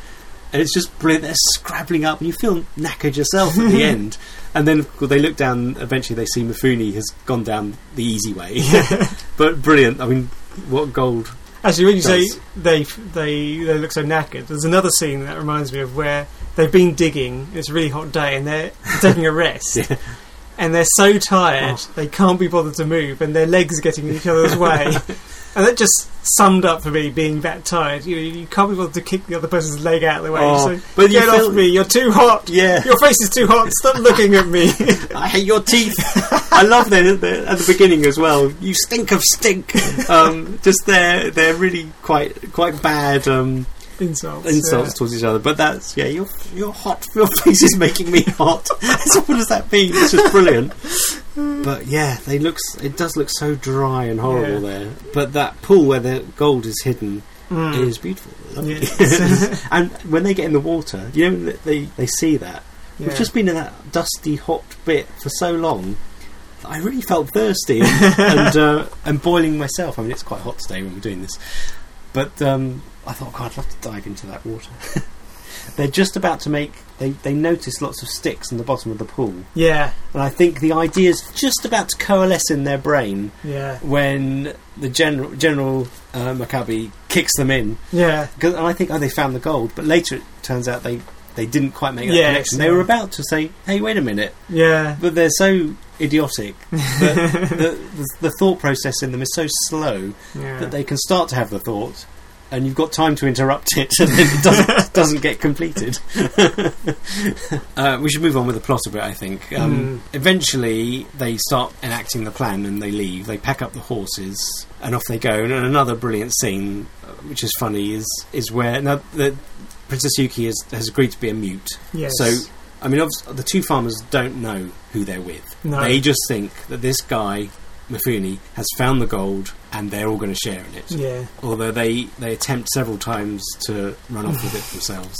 and it's just brilliant. They're scrabbling up, and you feel knackered yourself at the end. And then well, they look down. Eventually, they see Mifune has gone down the easy way. but brilliant. I mean, what gold? Actually, when you say they they they look so knackered, there's another scene that reminds me of where they've been digging. It's a really hot day, and they're taking a rest, Yeah. And they're so tired Oh. they can't be bothered to move, and their legs are getting in each other's way. And that just summed up for me being that tired. You know, you can't be bothered to kick the other person's leg out of the way. Oh, so but get off me! You're too hot. Yeah. Your face is too hot. Stop looking at me. I hate your teeth. I love that at the, at the beginning as well. You stink of stink. Um, just they're they're really quite quite bad um, Insults. insults towards each other. But that's yeah, you're you're hot. Your face is making me hot. so what does that mean? It's just brilliant. But yeah, they looks it does look so dry and horrible Yeah. there. But that pool where the gold is hidden Mm. is beautiful. Yes. and when they get in the water, you know they they see that. Yeah. We've just been in that dusty, hot bit for so long. I really felt thirsty and and, uh, and boiling myself. I mean, it's quite hot today when we're doing this, but um, I thought, God, I'd love to dive into that water. They're just about to make. They they notice lots of sticks in the bottom of the pool, yeah. and I think the idea's just about to coalesce in their brain Yeah. when the general General uh, Makabe kicks them in. Yeah. 'Cause- and I think, oh, they found the gold, but later it turns out they. They didn't quite make that connection. They were about to say, "Hey, wait a minute! Yeah. but they're so idiotic that the, the, the thought process in them is so slow Yeah. that they can start to have the thought and you've got time to interrupt it and then it doesn't, doesn't get completed. uh, we should move on with the plot a bit, I think. Um, Eventually, they start enacting the plan and they leave. They pack up the horses and off they go. And another brilliant scene, uh, which is funny, is, is where now the Princess Yuki has, has agreed to be a mute. Yes. So, I mean, the two farmers don't know who they're with. No. They just think that this guy, Mifune, has found the gold and they're all going to share in it. Yeah. Although they, they attempt several times to run off with it themselves.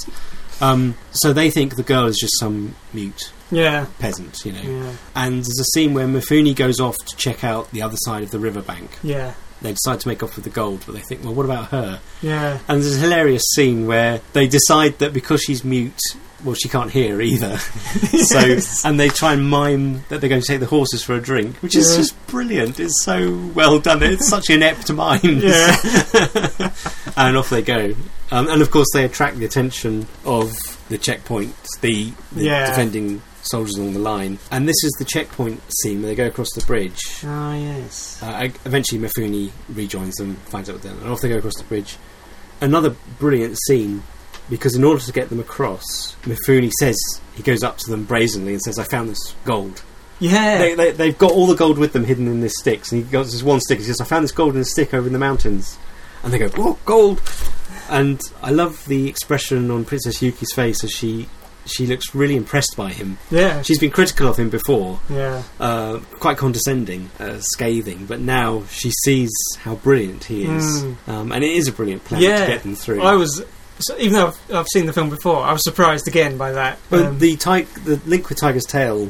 Um, so they think the girl is just some mute Yeah. peasant, you know. Yeah. And there's a scene where Mifune goes off to check out the other side of the riverbank. Yeah. They decide to make off with the gold, but they think, well, what about her? Yeah. And there's a hilarious scene where they decide that because she's mute, well, she can't hear either. so, Yes. and they try and mime that they're going to take the horses for a drink, which is Yeah. just brilliant. It's so well done. It's such an inept mime. Yeah. and off they go. Um, and of course, they attract the attention of the checkpoint, the, the Yeah. defending soldiers along the line. And this is the checkpoint scene where they go across the bridge. Oh yes. Uh, eventually, Mifune rejoins them, finds out what they're and off they go across the bridge. Another brilliant scene because in order to get them across, Mifune says he goes up to them brazenly and says, "I found this gold." Yeah. They, they, they've got all the gold with them hidden in this sticks, and he goes this one stick. He says, "I found this gold in a stick over in the mountains," and they go, "Oh, gold!" And I love the expression on Princess Yuki's face as she she looks really impressed by him. yeah. She's been critical of him before, yeah. uh, quite condescending, uh, scathing, but now she sees how brilliant he is, Mm. um, and it is a brilliant plan Yeah. to get them through. I was, so even though I've, I've seen the film before, I was surprised again by that. But Um, the the link with Tiger's Tail,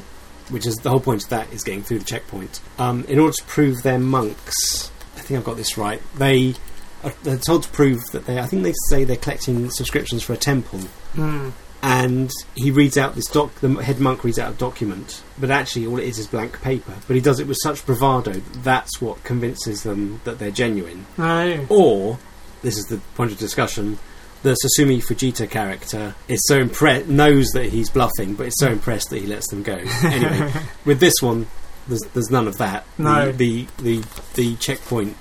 which is the whole point of that, is getting through the checkpoint. Um, in order to prove they're monks, I think I've got this right. They are they're told to prove that they. I think they say they're collecting subscriptions for a temple, mm, and he reads out this doc. The head monk reads out a document, but actually all it is is blank paper. But he does it with such bravado. that That's what convinces them that they're genuine. no. Or this is the point of discussion. The Susumu Fujita character is so impressed, knows that he's bluffing, but is so impressed that he lets them go. Anyway, with this one, there's, there's none of that. No. The the the, the checkpoint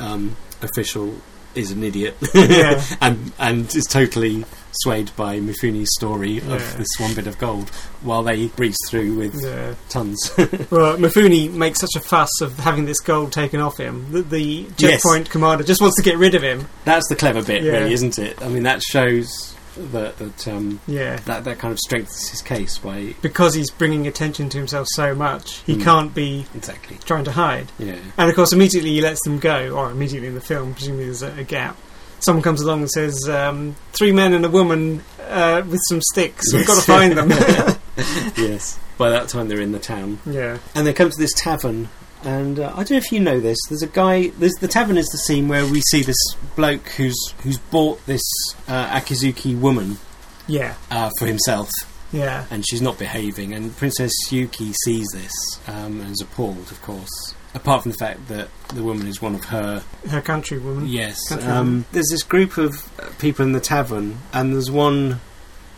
um, official is an idiot, Yeah. and and is totally swayed by Mifune's story Yeah. of this one bit of gold, while they breeze through with Yeah. tons. Well, Mifune makes such a fuss of having this gold taken off him that the Yes. checkpoint commander just wants to get rid of him. That's the clever bit, Yeah. really, isn't it? I mean, that shows that that um, Yeah. that that kind of strengthens his case by Because he's bringing attention to himself so much, he Mm. can't be exactly trying to hide. yeah And of course, immediately he lets them go, or immediately in the film, presumably there's a, a gap. Someone comes along and says, um, three men and a woman uh, with some sticks. We've got to find them. yes. By that time, they're in the town, yeah. and they come to this tavern. And uh, I don't know if you know this. There's a guy. There's, the tavern is the scene where we see this bloke who's who's bought this uh, Akizuki woman Yeah. uh, for himself, Yeah. and she's not behaving. And Princess Yuki sees this um, and is appalled, of course. Apart from the fact that the woman is one of her Her countrywoman. Yes. Country Um, there's this group of uh, people in the tavern, and there's one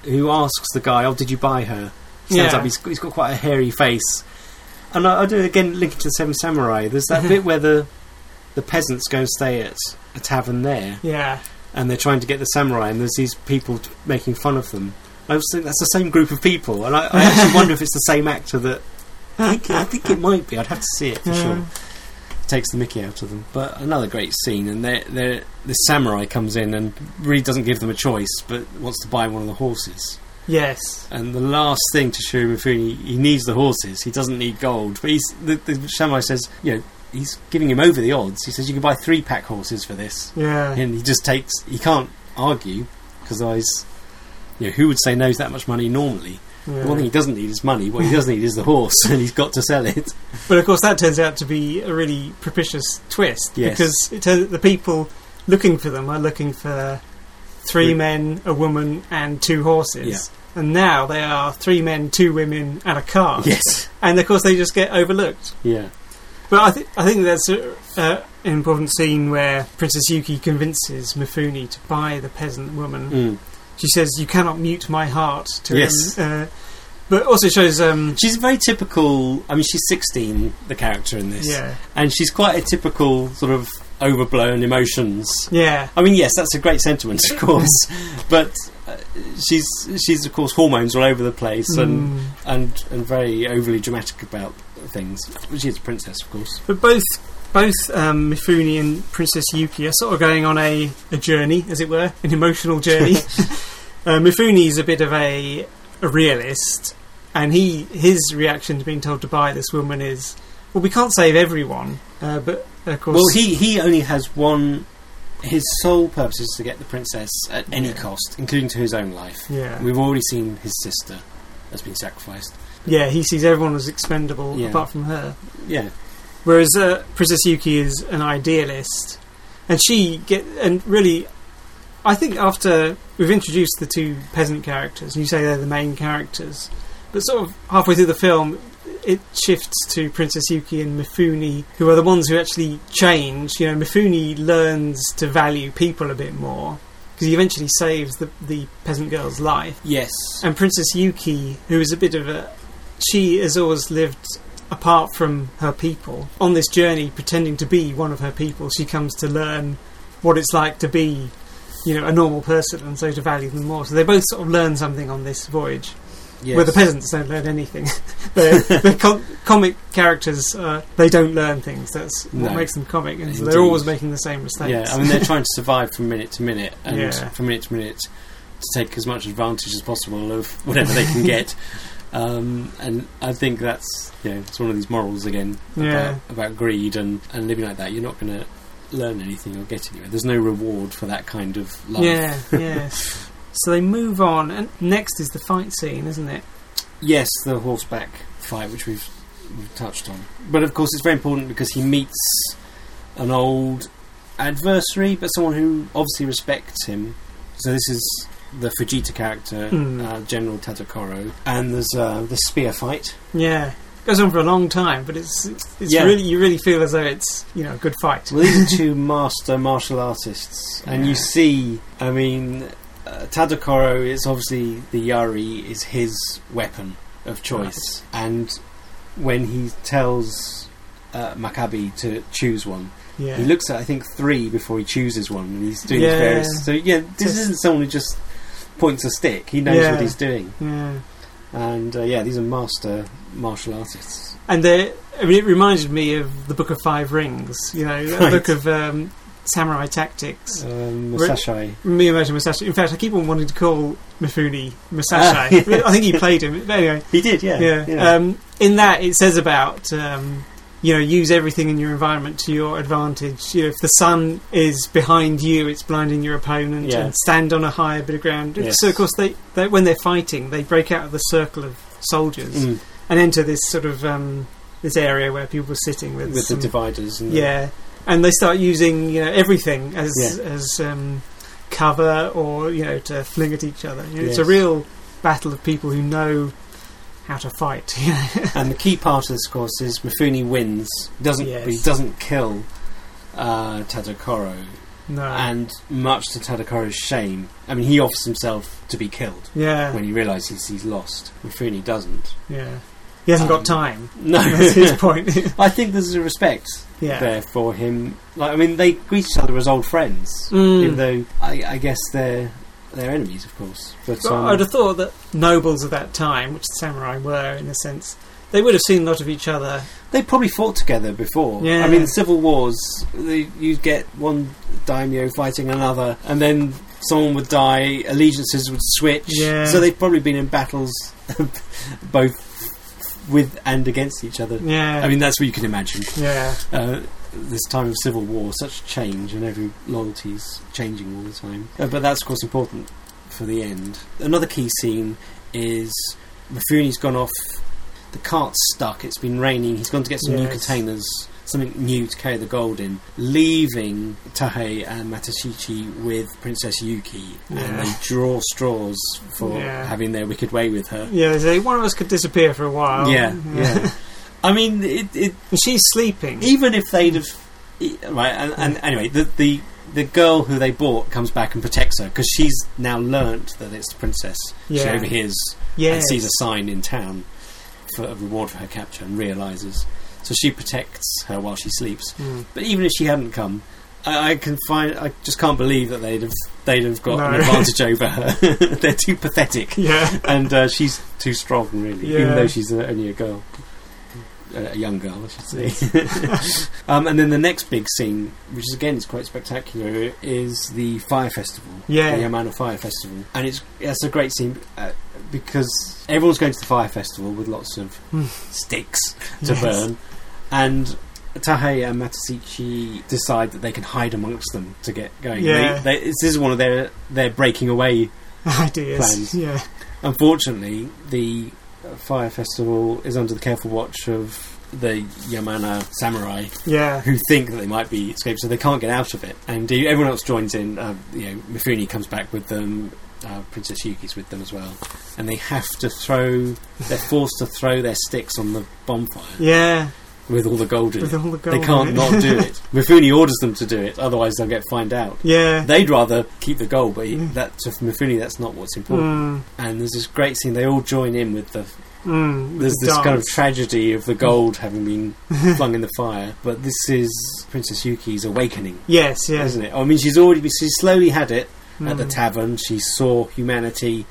who asks the guy, "Oh, did you buy her?" Stands Yeah. up. He's, he's got quite a hairy face, and I, I do again linking to the Seven Samurai. There's that bit where the the peasants go and stay at a tavern there, Yeah. and they're trying to get the samurai, and there's these people t- making fun of them. I was thinking that's the same group of people, and I, I actually wonder if it's the same actor that. I think, I think it might be. I'd have to see it for Yeah. sure takes the mickey out of them. But another great scene, and they're, they're, this samurai comes in and really doesn't give them a choice, but wants to buy one of the horses. Yes. And the last thing to show Mifune, he needs the horses. He doesn't need gold. But he's the, the samurai says, you know, he's giving him over the odds. He says you can buy three pack horses for this, Yeah. and he just takes. He can't argue because otherwise, you know, who would say no to that much money normally? Yeah. The one thing he doesn't need is money. What he does need is the horse, and he's got to sell it. But of course, that turns out to be a really propitious twist Yes. because it turns the people looking for them are looking for three men, a woman, and two horses. Yeah. And now they are three men, two women, and a car. Yes. And of course, they just get overlooked. Yeah. But I think I think there's a, uh, an important scene where Princess Yuki convinces Mifune to buy the peasant woman. Mm. She says, "You cannot mute my heart." To Yes. him. Uh, but also shows, um, She's very typical. I mean, she's 16, the character in this. yeah, And she's quite a typical sort of overblown emotions. yeah, I mean, yes, that's a great sentiment, of course. but uh, she's, she's, of course, hormones all over the place and, Mm. and, and very overly dramatic about things. She's a princess, of course. But both both um, Mifune and Princess Yuki are sort of going on a, a journey, as it were, an emotional journey. uh, Mifune is a bit of a, a realist, and he his reaction to being told to buy this woman is, well, we can't save everyone, uh, but of course, Well, he, he only has one. His sole purpose is to get the princess at any Yeah. cost, including to his own life. yeah, We've already seen his sister has been sacrificed. yeah, he sees everyone as expendable Yeah. apart from her. Yeah. Whereas uh, Princess Yuki is an idealist, and she get and really, I think after we've introduced the two peasant characters, and you say they're the main characters, but sort of halfway through the film, it shifts to Princess Yuki and Mifune, who are the ones who actually change. You know, Mifune learns to value people a bit more, because he eventually saves the the peasant girl's life. Yes. And Princess Yuki, who is a bit of a, she has always lived apart from her people. On this journey, pretending to be one of her people, she comes to learn what it's like to be, you know, a normal person, and so to value them more. So they both sort of learn something on this voyage. yes. Where the peasants don't learn anything. the com- comic characters, uh, they don't learn things. That's what No. makes them comic, and so they're always making the same mistakes. Yeah, I mean they're trying to survive from minute to minute, and Yeah. from minute to minute to take as much advantage as possible of whatever they can get. Um, and I think that's you know it's one of these morals again Yeah. about, about greed and, and living like that. You're not going to learn anything or get anywhere. There's no reward for that kind of life. Yeah, yeah. so they move on, and next is the fight scene, isn't it? Yes, the horseback fight, which we've, we've touched on. But of course, it's very important because he meets an old adversary, but someone who obviously respects him. So this is the Fujita character, Hmm. uh, General Tadokoro, and there's uh, the spear fight. Yeah, goes on for a long time, but it's it's Yeah. really you really feel as though it's you know a good fight. Well, these are two master martial artists, and Yeah. you see, I mean, uh, Tadokoro is obviously the Yari is his weapon of choice, and when he tells uh, Makabe to choose one, Yeah, he looks at I think three before he chooses one, and he's doing Yeah. various. So yeah, this Just- isn't someone who just points a stick; he knows Yeah. what he's doing, yeah. and uh, yeah, these are master martial artists. And they, I mean, it reminded me of the Book of Five Rings. You know, the Right. book of um, samurai tactics. Um, Re- Musashi. Miyamoto Musashi. In fact, I keep on wanting to call Mifune Musashi. Ah, yeah. I think he played him. But anyway, He did, yeah, yeah. Um, in that, it says about um, you know use everything in your environment to your advantage. You know, if the sun is behind you, it's blinding your opponent, Yeah. and stand on a higher bit of ground. Yes. So of course, they, they when they're fighting, they break out of the circle of soldiers Mm, and enter this sort of um, this area where people are sitting with, with some- the dividers. And yeah, and they start using you know everything as Yeah. as um, cover or you know to fling at each other. You know, It's a real battle of people who know how to fight. you know. And the key part of this, course, is Mifune wins. Doesn't Yes. but he doesn't kill uh, Tadokoro, no, and much to Tadokoro's shame, I mean, he offers himself to be killed yeah, when he realises he's lost. Mifune doesn't. yeah. He hasn't Um, got time. No, That's his point. I think there's a respect yeah. there for him. Like, I mean, they greet each other as old friends, Mm. even though I, I guess they're they're enemies, of course. But But um, I'd have thought that nobles of that time, which the samurai were in a sense, they would have seen a lot of each other. They probably fought together before. Yeah. I mean, civil wars, they, you'd get one daimyo fighting another, and then someone would die, allegiances would switch. Yeah. So they've probably been in battles both with and against each other. Yeah, I mean, that's what you can imagine. yeah, Uh, this time of civil war, such change, and every loyalty's changing all the time. Uh, but that's, of course, important for the end. Another key scene is Mifune's gone off. The cart's stuck. It's been raining. He's gone to get some new containers, something new to carry the gold in, leaving Tahei and Matashichi with Princess Yuki, and they draw straws for Yeah. having their wicked way with her. yeah. They say one of us could disappear for a while. yeah, yeah. I mean, it, it she's sleeping. even if they'd have right and, and anyway the, the the girl who they bought comes back and protects her because she's now learnt that it's the princess she overhears yes. and sees a sign in town for a reward for her capture and realizes so she protects her while she sleeps Mm. but even if she hadn't come I, I can find I just can't believe that they'd have they'd have got an advantage over her they're too pathetic Yeah. and uh, she's too strong, really, Yeah. even though she's uh, only a girl, a young girl, I should say. um, and then the next big scene, which is again is quite spectacular, is the fire festival, Yeah. the Yamano Fire Festival, and it's it's a great scene uh, because everyone's going to the fire festival with lots of Hmm. sticks to Yes. burn, and. Tahei and Matashichi decide that they can hide amongst them to get going. Yeah. They, they, this is one of their their breaking away Ideas. Plans. Yeah. Unfortunately, the fire festival is under the careful watch of the Yamana samurai, Yeah. who think that they might be escaped, so they can't get out of it. And uh, everyone else joins in. Uh, you know, Mifune comes back with them. Uh, Princess Yuki's with them as well, and they have to throw. They're forced to throw their sticks on the bonfire, Yeah. With all the gold in with it. all the gold. They can't not do it. Mifune orders them to do it, otherwise they'll get fined out. yeah. They'd rather keep the gold, but he, Mm. that to Mifune, that's not what's important. Mm, And there's this great scene. They all join in with the. mm, There's the this kind of tragedy of the gold having been flung in the fire, but this is Princess Yuki's awakening, yes, yes. isn't it? I mean, she's already she's slowly had it at the Mm. tavern. She saw humanity.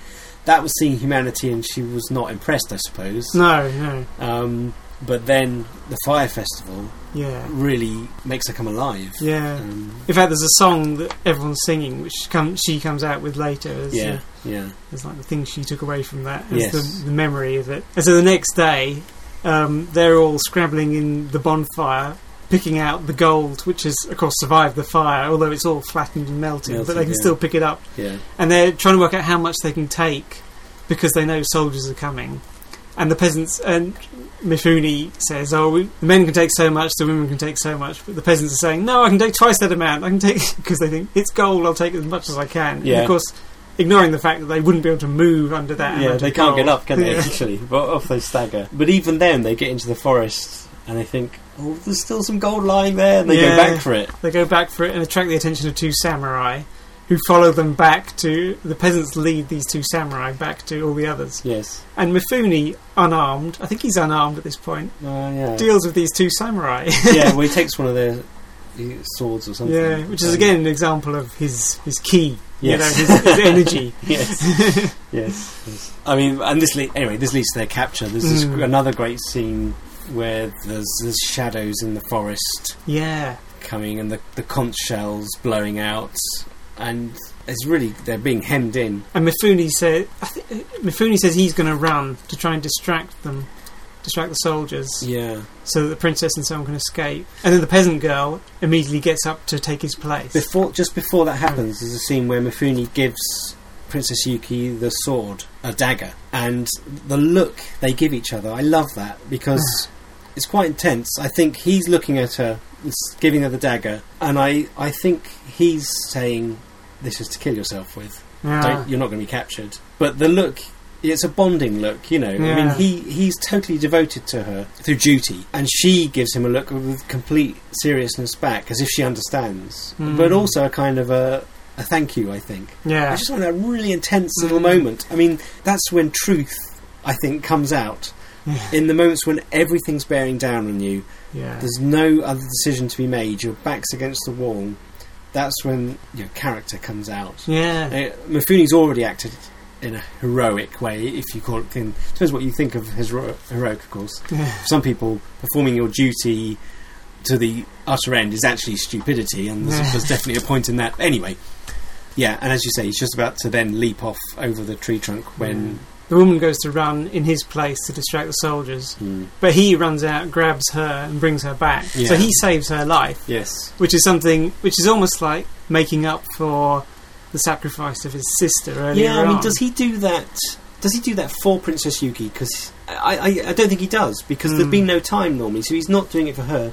That was seeing humanity, and she was not impressed, I suppose. No, no. Um, but then the fire festival Yeah. really makes her come alive. Yeah. Um, In fact, there's a song that everyone's singing, which come, she comes out with later as, yeah, uh, yeah, as like the thing she took away from that, as Yes. the, the memory of it. And so the next day, um, they're all scrabbling in the bonfire, picking out the gold, which has, of course, survived the fire, although it's all flattened and melted, but they can yeah. still pick it up. yeah. And they're trying to work out how much they can take because they know soldiers are coming. And the peasants and Mifune says, "Oh, we, the men can take so much, the women can take so much." But the peasants are saying, "No, I can take twice that amount. I can take because they think it's gold. I'll take as much as I can." And Yeah. of course, ignoring the fact that they wouldn't be able to move under that. Yeah, they can't get up, can they? Yeah. Actually, but off they stagger. But even then, they get into the forest and they think, "Oh, there's still some gold lying there," and they Yeah. go back for it. They go back for it and attract the attention of two samurai, who follow them back to the peasants. Lead these two samurai back to all the others. Yes. And Mifune, unarmed, I think he's unarmed at this point, Uh, yeah. deals with these two samurai. yeah. Well, he takes one of their uh, swords or something. Yeah, which is Um, again an example of his his key. Yes. You know, his, his energy. yes. yes. Yes. I mean, and this le- anyway. This leads to their capture. There's this, Mm. another great scene where there's, there's shadows in the forest Yeah, coming and the the conch shells blowing out, and it's really they're being hemmed in. and Mifune said, I think, Mifune says he's going to run to try and distract them, distract the soldiers, Yeah. so that the princess and someone can escape. And then the peasant girl immediately gets up to take his place. Before, just before that happens, there's a scene where Mifune gives Princess Yuki the sword, a dagger, and the look they give each other. I love that because it's quite intense. I think he's looking at her, giving her the dagger, and I, I think he's saying, "This is to kill yourself with. Yeah. Don't, you're not going to be captured." But the look. It's a bonding look, you know. I mean, he, he's totally devoted to her through duty, and she gives him a look with complete seriousness back, as if she understands, Mm. but also a kind of a, a thank you. I think Yeah, I yeah, just find that a really intense little Mm. moment. I mean, that's when truth, I think, comes out yeah, in the moments when everything's bearing down on you. yeah. There's no other decision to be made. Your back's against the wall. That's when your character comes out. yeah. Uh, Mifune's already acted in a heroic way, if you call it. Can, depends what you think of hero- heroic, of course. yeah. Some people, performing your duty to the utter end is actually stupidity, and there's, there's definitely a point in that. Anyway, yeah, and as you say, he's just about to then leap off over the tree trunk when. The woman goes to run in his place to distract the soldiers, Hmm, but he runs out, grabs her, and brings her back. Yeah. So he saves her life. yes. which is something which is almost like making up for the sacrifice of his sister earlier Yeah, I mean, on. does he do that? Does he do that for Princess Yuki? Because I, I, I don't think he does because there'd Hmm. been no time normally, so he's not doing it for her.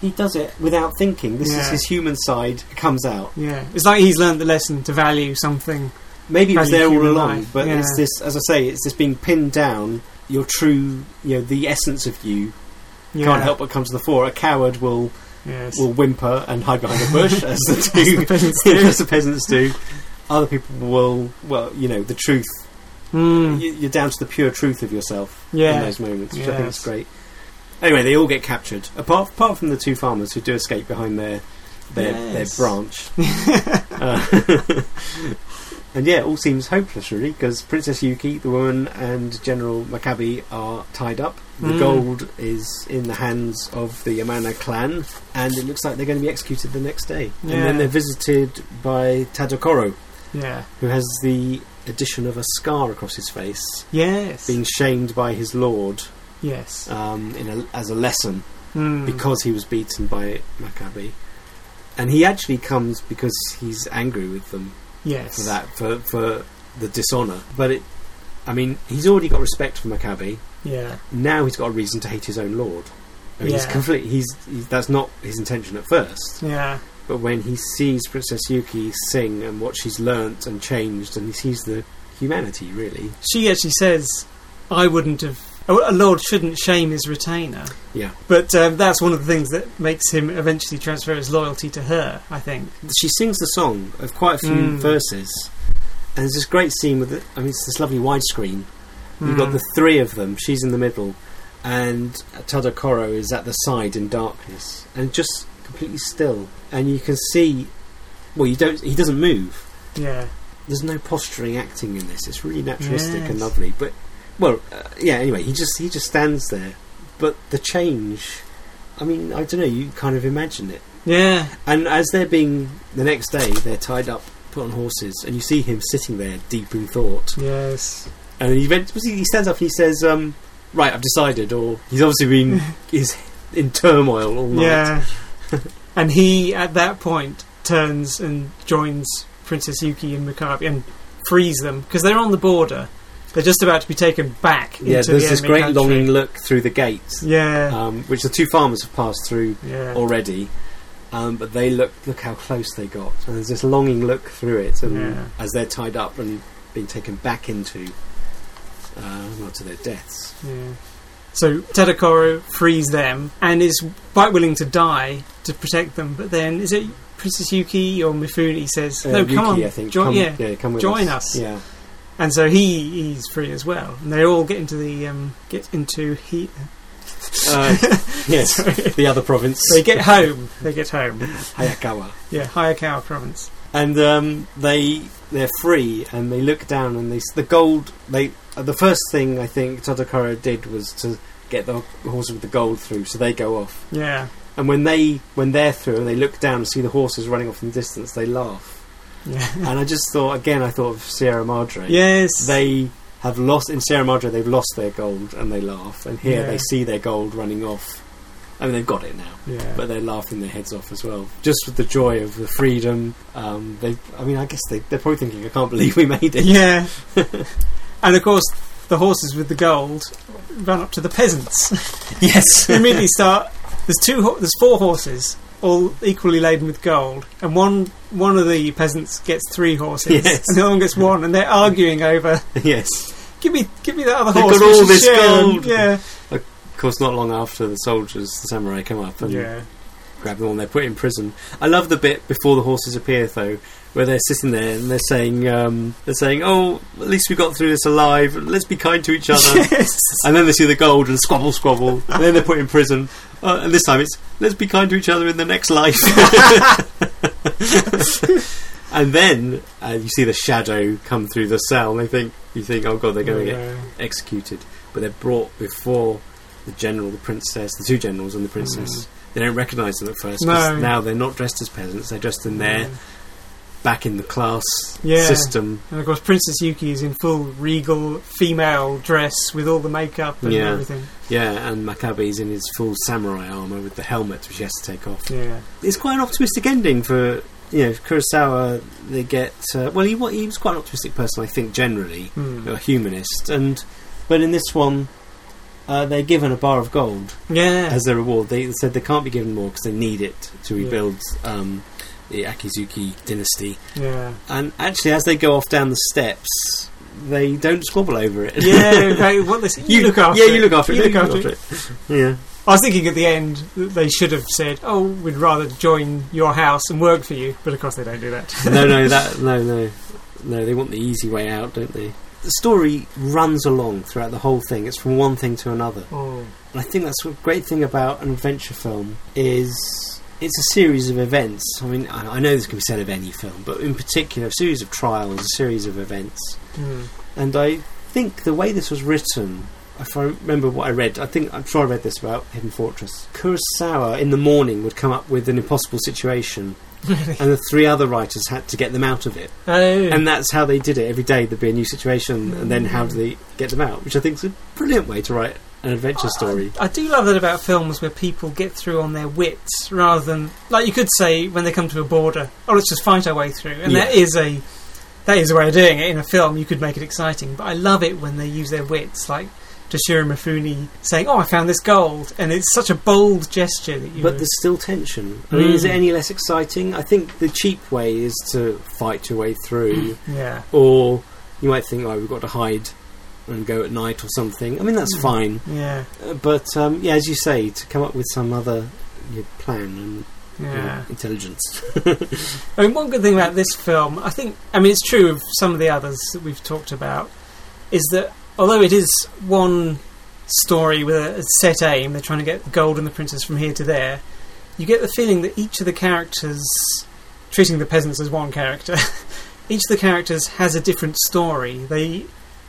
He does it without thinking. This is his human side comes out. Yeah, it's like he's learned the lesson to value something. Maybe it was there all along, life, but yeah. it's this, as I say, it's this being pinned down. Your true, you know, the essence of you Yeah. can't help but come to the fore. A coward will Yes. will whimper and hide behind a bush, as the As two the peasants do. as the peasants do. Other people will, well, you know, the truth. Mm, You- You're down to the pure truth of yourself in those moments, which I think is great. Anyway, they all get captured, apart apart from the two farmers who do escape behind their their, Yes. their branch. Uh, and yeah, it all seems hopeless really, because Princess Yuki, the woman, and General Makabe are tied up. The Mm. gold is in the hands of the Yamana clan, and it looks like they're going to be executed the next day. And then they're visited by Tadokoro, Yeah. who has the addition of a scar across his face, Yes. being shamed by his lord yes. um, in a, as a lesson Mm. because he was beaten by Makabe. And he actually comes because he's angry with them yes. for that, for, for the dishonour. But it, I mean, he's already got respect for Makabe. Yeah. Now he's got a reason to hate his own lord. I mean, he's Yeah. complete. He's, he's that's not his intention at first. Yeah. But when he sees Princess Yuki sing and what she's learnt and changed, and he sees the humanity, really. She actually says, "I wouldn't have a, a lord shouldn't shame his retainer. Yeah. But um, that's one of the things that makes him eventually transfer his loyalty to her. I think. She sings the song of quite a few Mm. verses, and there's this great scene with it. I mean, it's this lovely widescreen. You've got Mm. the three of them. She's in the middle, and Tadokoro is at the side in darkness, and just completely still. And you can see, well, you don't. He doesn't move. yeah. There's no posturing acting in this. It's really naturalistic and lovely. But, well, uh, yeah. Anyway, he just he just stands there. But the change, I mean, I don't know. You kind of imagine it. Yeah. And as they're being the next day, they're tied up, put on horses, and you see him sitting there, deep in thought. Yes. And he, he stands up and he says, um, "Right, I've decided." Or he's obviously been he's in turmoil all night. Yeah. and he, at that point, turns and joins Princess Yuki and Makabe and frees them because they're on the border. They're just about to be taken back Yeah, there's the this great country. longing look through the gates, Yeah. um, which the two farmers have passed through yeah. already. Um, but they look look how close they got, and there's this longing look through it, and Yeah. as they're tied up and being taken back into, uh, well, to their deaths. Yeah. So Tadokoro frees them and is quite willing to die to protect them. But then, is it Princess Yuki or Mifune says, Uh, "No, Yuki, come on, I think. join, come, yeah." come with join us. us. Yeah, And so he he's free as well, and they all get into the um, get into he. uh, yes, the other province, They get home. They get home. Hayakawa, Yeah, Hayakawa province. and um, they they're free, and they look down, and they the gold. They uh, the first thing I think Tadokoro did was to get the horses with the gold through, so they go off. Yeah, And when they when they're through and they look down and see the horses running off in the distance, they laugh. Yeah. and I just thought again, I thought of Sierra Madre. yes. They have lost in Sierra Madre. They've lost their gold and they laugh. And here Yeah. they see their gold running off. I mean, they've got it now, Yeah. but they're laughing their heads off as well, just with the joy of the freedom. Um, they, I mean, I guess they, they're probably thinking, "I can't believe we made it." yeah. and of course, the horses with the gold run up to the peasants. yes. They immediately start. There's two. There's four horses, all equally laden with gold, and one one of the peasants gets three horses, Yes. and the other one gets one, and they're arguing over. yes. Give me, give me that other They've horse. got all this share 'em." gold. Yeah, Of course, not long after the soldiers, the samurai, come up and yeah, grab them all and they're put in prison. I love the bit before the horses appear though, where they're sitting there and they're saying, um, they're saying, "Oh, at least we got through this alive. Let's be kind to each other." yes. and then they see the gold and squabble, squabble, and then they're put in prison. Uh, and this time it's let's be kind to each other in the next life. and then uh, you see the shadow come through the cell, and they think you think, "Oh God, they're going to get executed." But they're brought before the general, the princess, the two generals, and the princess. They don't recognise them at first. No. Now they're not dressed as peasants; they're dressed in their Yeah. back in the class Yeah. system. And of course, Princess Yuki is in full regal female dress with all the makeup and Yeah. everything. Yeah, and Makabe's in his full samurai armour with the helmet, which he has to take off. Yeah, It's quite an optimistic ending for you know Kurosawa. They get uh, well, he he was quite an optimistic person, I think, generally Hmm. a humanist, and but in this one. Uh, they're given a bar of gold yeah, as their reward. They said they can't be given more because they need it to Yeah. rebuild um, the Akizuki dynasty. yeah. And actually, as they go off down the steps, they don't squabble over it. Yeah, okay, what this, you, look after yeah, it. you look after it. You You look after after it. Yeah, I was thinking at the end that they should have said, "Oh, we'd rather join your house and work for you," but of course they don't do that. no, no, that no, no, no. They want the easy way out, don't they? The story runs along throughout the whole thing. It's from one thing to another, oh, and I think that's a great thing about an adventure film is it's a series of events. I mean, I, I know this can be said of any film, but in particular, a series of trials, a series of events. hmm. And I think the way this was written, if I remember what I read, I think I'm sure I read this about Hidden Fortress. Kurosawa in the morning would come up with an impossible situation. and the three other writers had to get them out of it. Oh, And that's how they did it. Every day there'd be a new situation, and then how do they get them out? Which I think is a brilliant way to write an adventure story. I do love that about films where people get through on their wits rather than like you could say when they come to a border, oh let's just fight our way through. And Yeah. that is a that is a way of doing it in a film. You could make it exciting, but I love it when they use their wits, like Toshiro Mifune saying, "Oh, I found this gold," and it's such a bold gesture that you. But there's still tension. I mean, is it Mm. any less exciting? I think the cheap way is to fight your way through, yeah, or you might think, oh, we've got to hide and go at night or something. I mean, that's Mm. fine. Yeah, Uh, but um, yeah, as you say, to come up with some other you know, plan and yeah. intelligence. I mean, one good thing about this film, I think, I mean, it's true of some of the others that we've talked about, is that although it is one story with a set aim, they're trying to get the gold and the princess from here to there, you get the feeling that each of the characters, treating the peasants as one character, each of the characters has a different story. They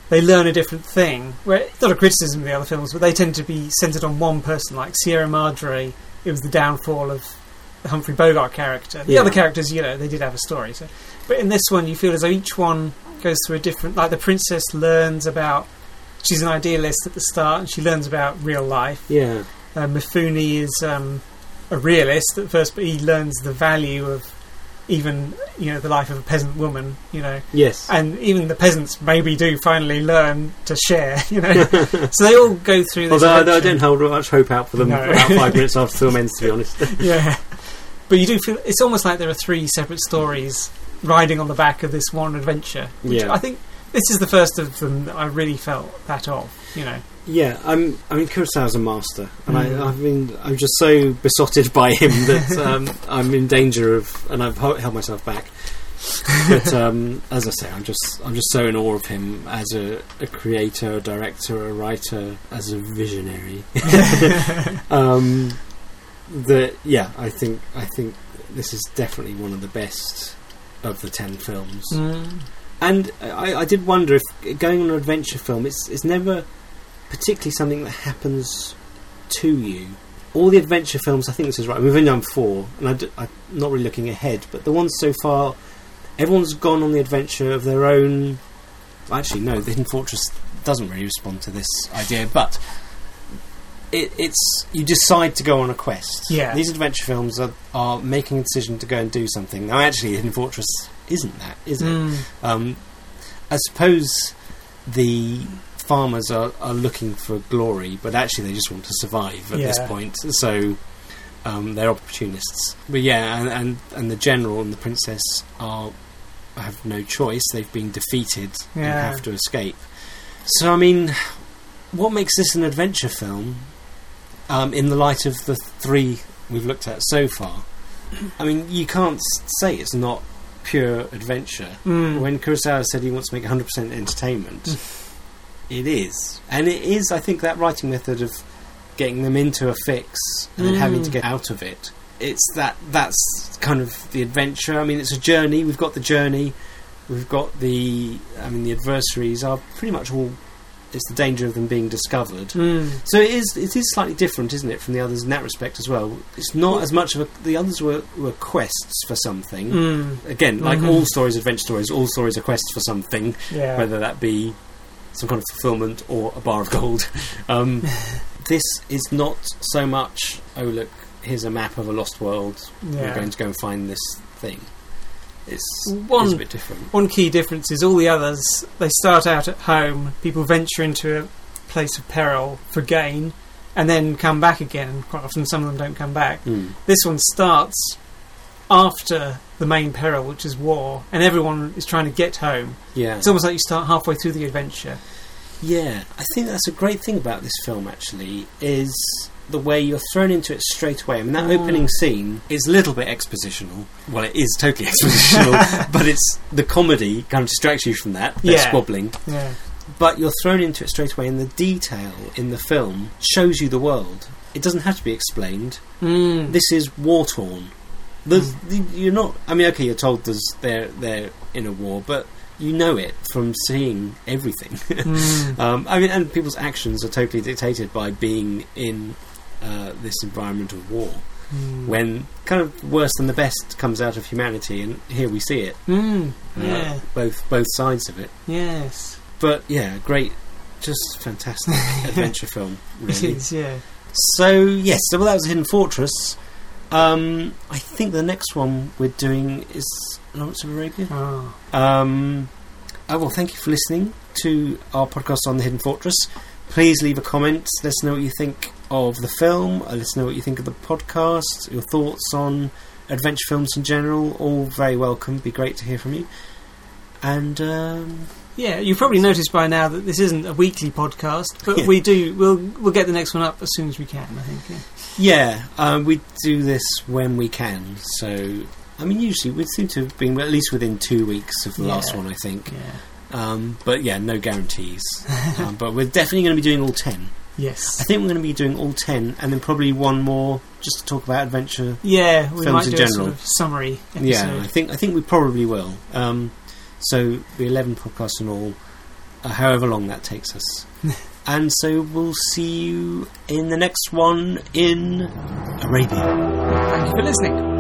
they learn a different thing. Where it's not a criticism of the other films, but they tend to be centered on one person. Like Sierra Madre, it was the downfall of the Humphrey Bogart character. The Yeah. other characters, you know, they did have a story. So, but in this one, you feel as though each one goes through a different. Like the princess learns about. She's an idealist at the start, and she learns about real life. yeah, Uh, Mifune is um, a realist at first, but he learns the value of even you know the life of a peasant woman. You know, yes, and even the peasants maybe do finally learn to share. You know, so they all go through. This Although I, I don't hold much hope out for them No. about five minutes after the film ends, to be honest. yeah. But you do feel it's almost like there are three separate stories riding on the back of this one adventure. Which Yeah. I think this is the first of them that I really felt that of. You know. Yeah, I'm. I mean, Kurosawa's a master, and Mm. I, I've been. I'm just so besotted by him that um, I'm in danger of, and I've held myself back. But um, as I say, I'm just. I'm just so in awe of him as a, a creator, a director, a writer, as a visionary. um, that yeah, I think. I think this is definitely one of the best of the ten films. Mm. And I, I did wonder if going on an adventure film, it's it's never particularly something that happens to you. All the adventure films, I think this is right. We've only done four, and I d- I'm not really looking ahead, but the ones so far, everyone's gone on the adventure of their own. Actually, no, the Hidden Fortress doesn't really respond to this idea, but it, it's you decide to go on a quest. Yeah. these adventure films are, are making a decision to go and do something. Now, actually, Hidden Fortress isn't that, is it? Mm. Um, I suppose the farmers are, are looking for glory, but actually they just want to survive at this point. So um, they're opportunists. But yeah, and, and and the general and the princess are have no choice. They've been defeated and Yeah. have to escape. So I mean, what makes this an adventure film? Um, in the light of the three we've looked at so far, I mean, you can't say it's not pure adventure. Mm. When Kurosawa said he wants to make 100% entertainment, it is. And it is, I think, that writing method of getting them into a fix and then having to Mm. get out of it. It's that that's kind of the adventure. I mean, it's a journey. We've got the journey. We've got the. I mean, the adversaries are pretty much all. It's the danger of them being discovered. Mm. So it is. It is slightly different, isn't it, from the others in that respect as well? It's not as much of a. The others were, were quests for something. Mm. Again, like Mhm. all stories, adventure stories, all stories are quests for something, Yeah. whether that be some kind of fulfillment or a bar of gold. Um, this is not so much, oh, look, here's a map of a lost world, we're going to go and find this thing. It's, One- it's a bit different. One key difference is all the others, they start out at home, people venture into a place of peril for gain, and then come back again, and quite often some of them don't come back. Mm. This one starts after the main peril, which is war, and everyone is trying to get home. Yeah. It's almost like you start halfway through the adventure. Yeah, I think that's a great thing about this film. Actually, is the way you're thrown into it straight away. I mean, that Mm. opening scene is a little bit expositional. Well, it is totally expositional, but it's the comedy kind of distracts you from that. They're Yeah. squabbling, Yeah. but you're thrown into it straight away, and the detail in the film shows you the world. It doesn't have to be explained. Mm. This is war torn. There's, You're not. I mean, okay, you're told there's they're they're in a war, but you know it from seeing everything. Mm. Um, I mean, and people's actions are totally dictated by being in uh, this environment of war, Mm. when kind of worse than the best comes out of humanity, and here we see it. Mm. Uh, Yeah. both both sides of it. Yes. But yeah, great, just fantastic adventure film. It Really. is. Yeah. So yes, so well, that was Hidden Fortress. Um, I think the next one we're doing is Lawrence of Arabia. Oh. Um, oh, well, thank you for listening to our podcast on the Hidden Fortress. Please leave a comment. Let us know what you think of the film. Uh, Let us know what you think of the podcast. Your thoughts on adventure films in general. All very welcome. Be great to hear from you. And um, Yeah, you've probably noticed by now that this isn't a weekly podcast, but Yeah. we do. We'll we'll get the next one up as soon as we can. I think. Yeah. Yeah, um, we do this when we can. So, I mean, usually we seem to have been at least within two weeks of the last one, I think. yeah. Um, but yeah, no guarantees. um, but we're definitely going to be doing all 10. Yes. I think we're going to be doing all 10 and then probably one more just to talk about adventure. yeah, we films might in do a general. sort of summary episode. Yeah, I think I think we probably will. Um, so the 11 podcasts and all, uh, however long that takes us. and so we'll see you in the next one in Arabia. Thank you for listening.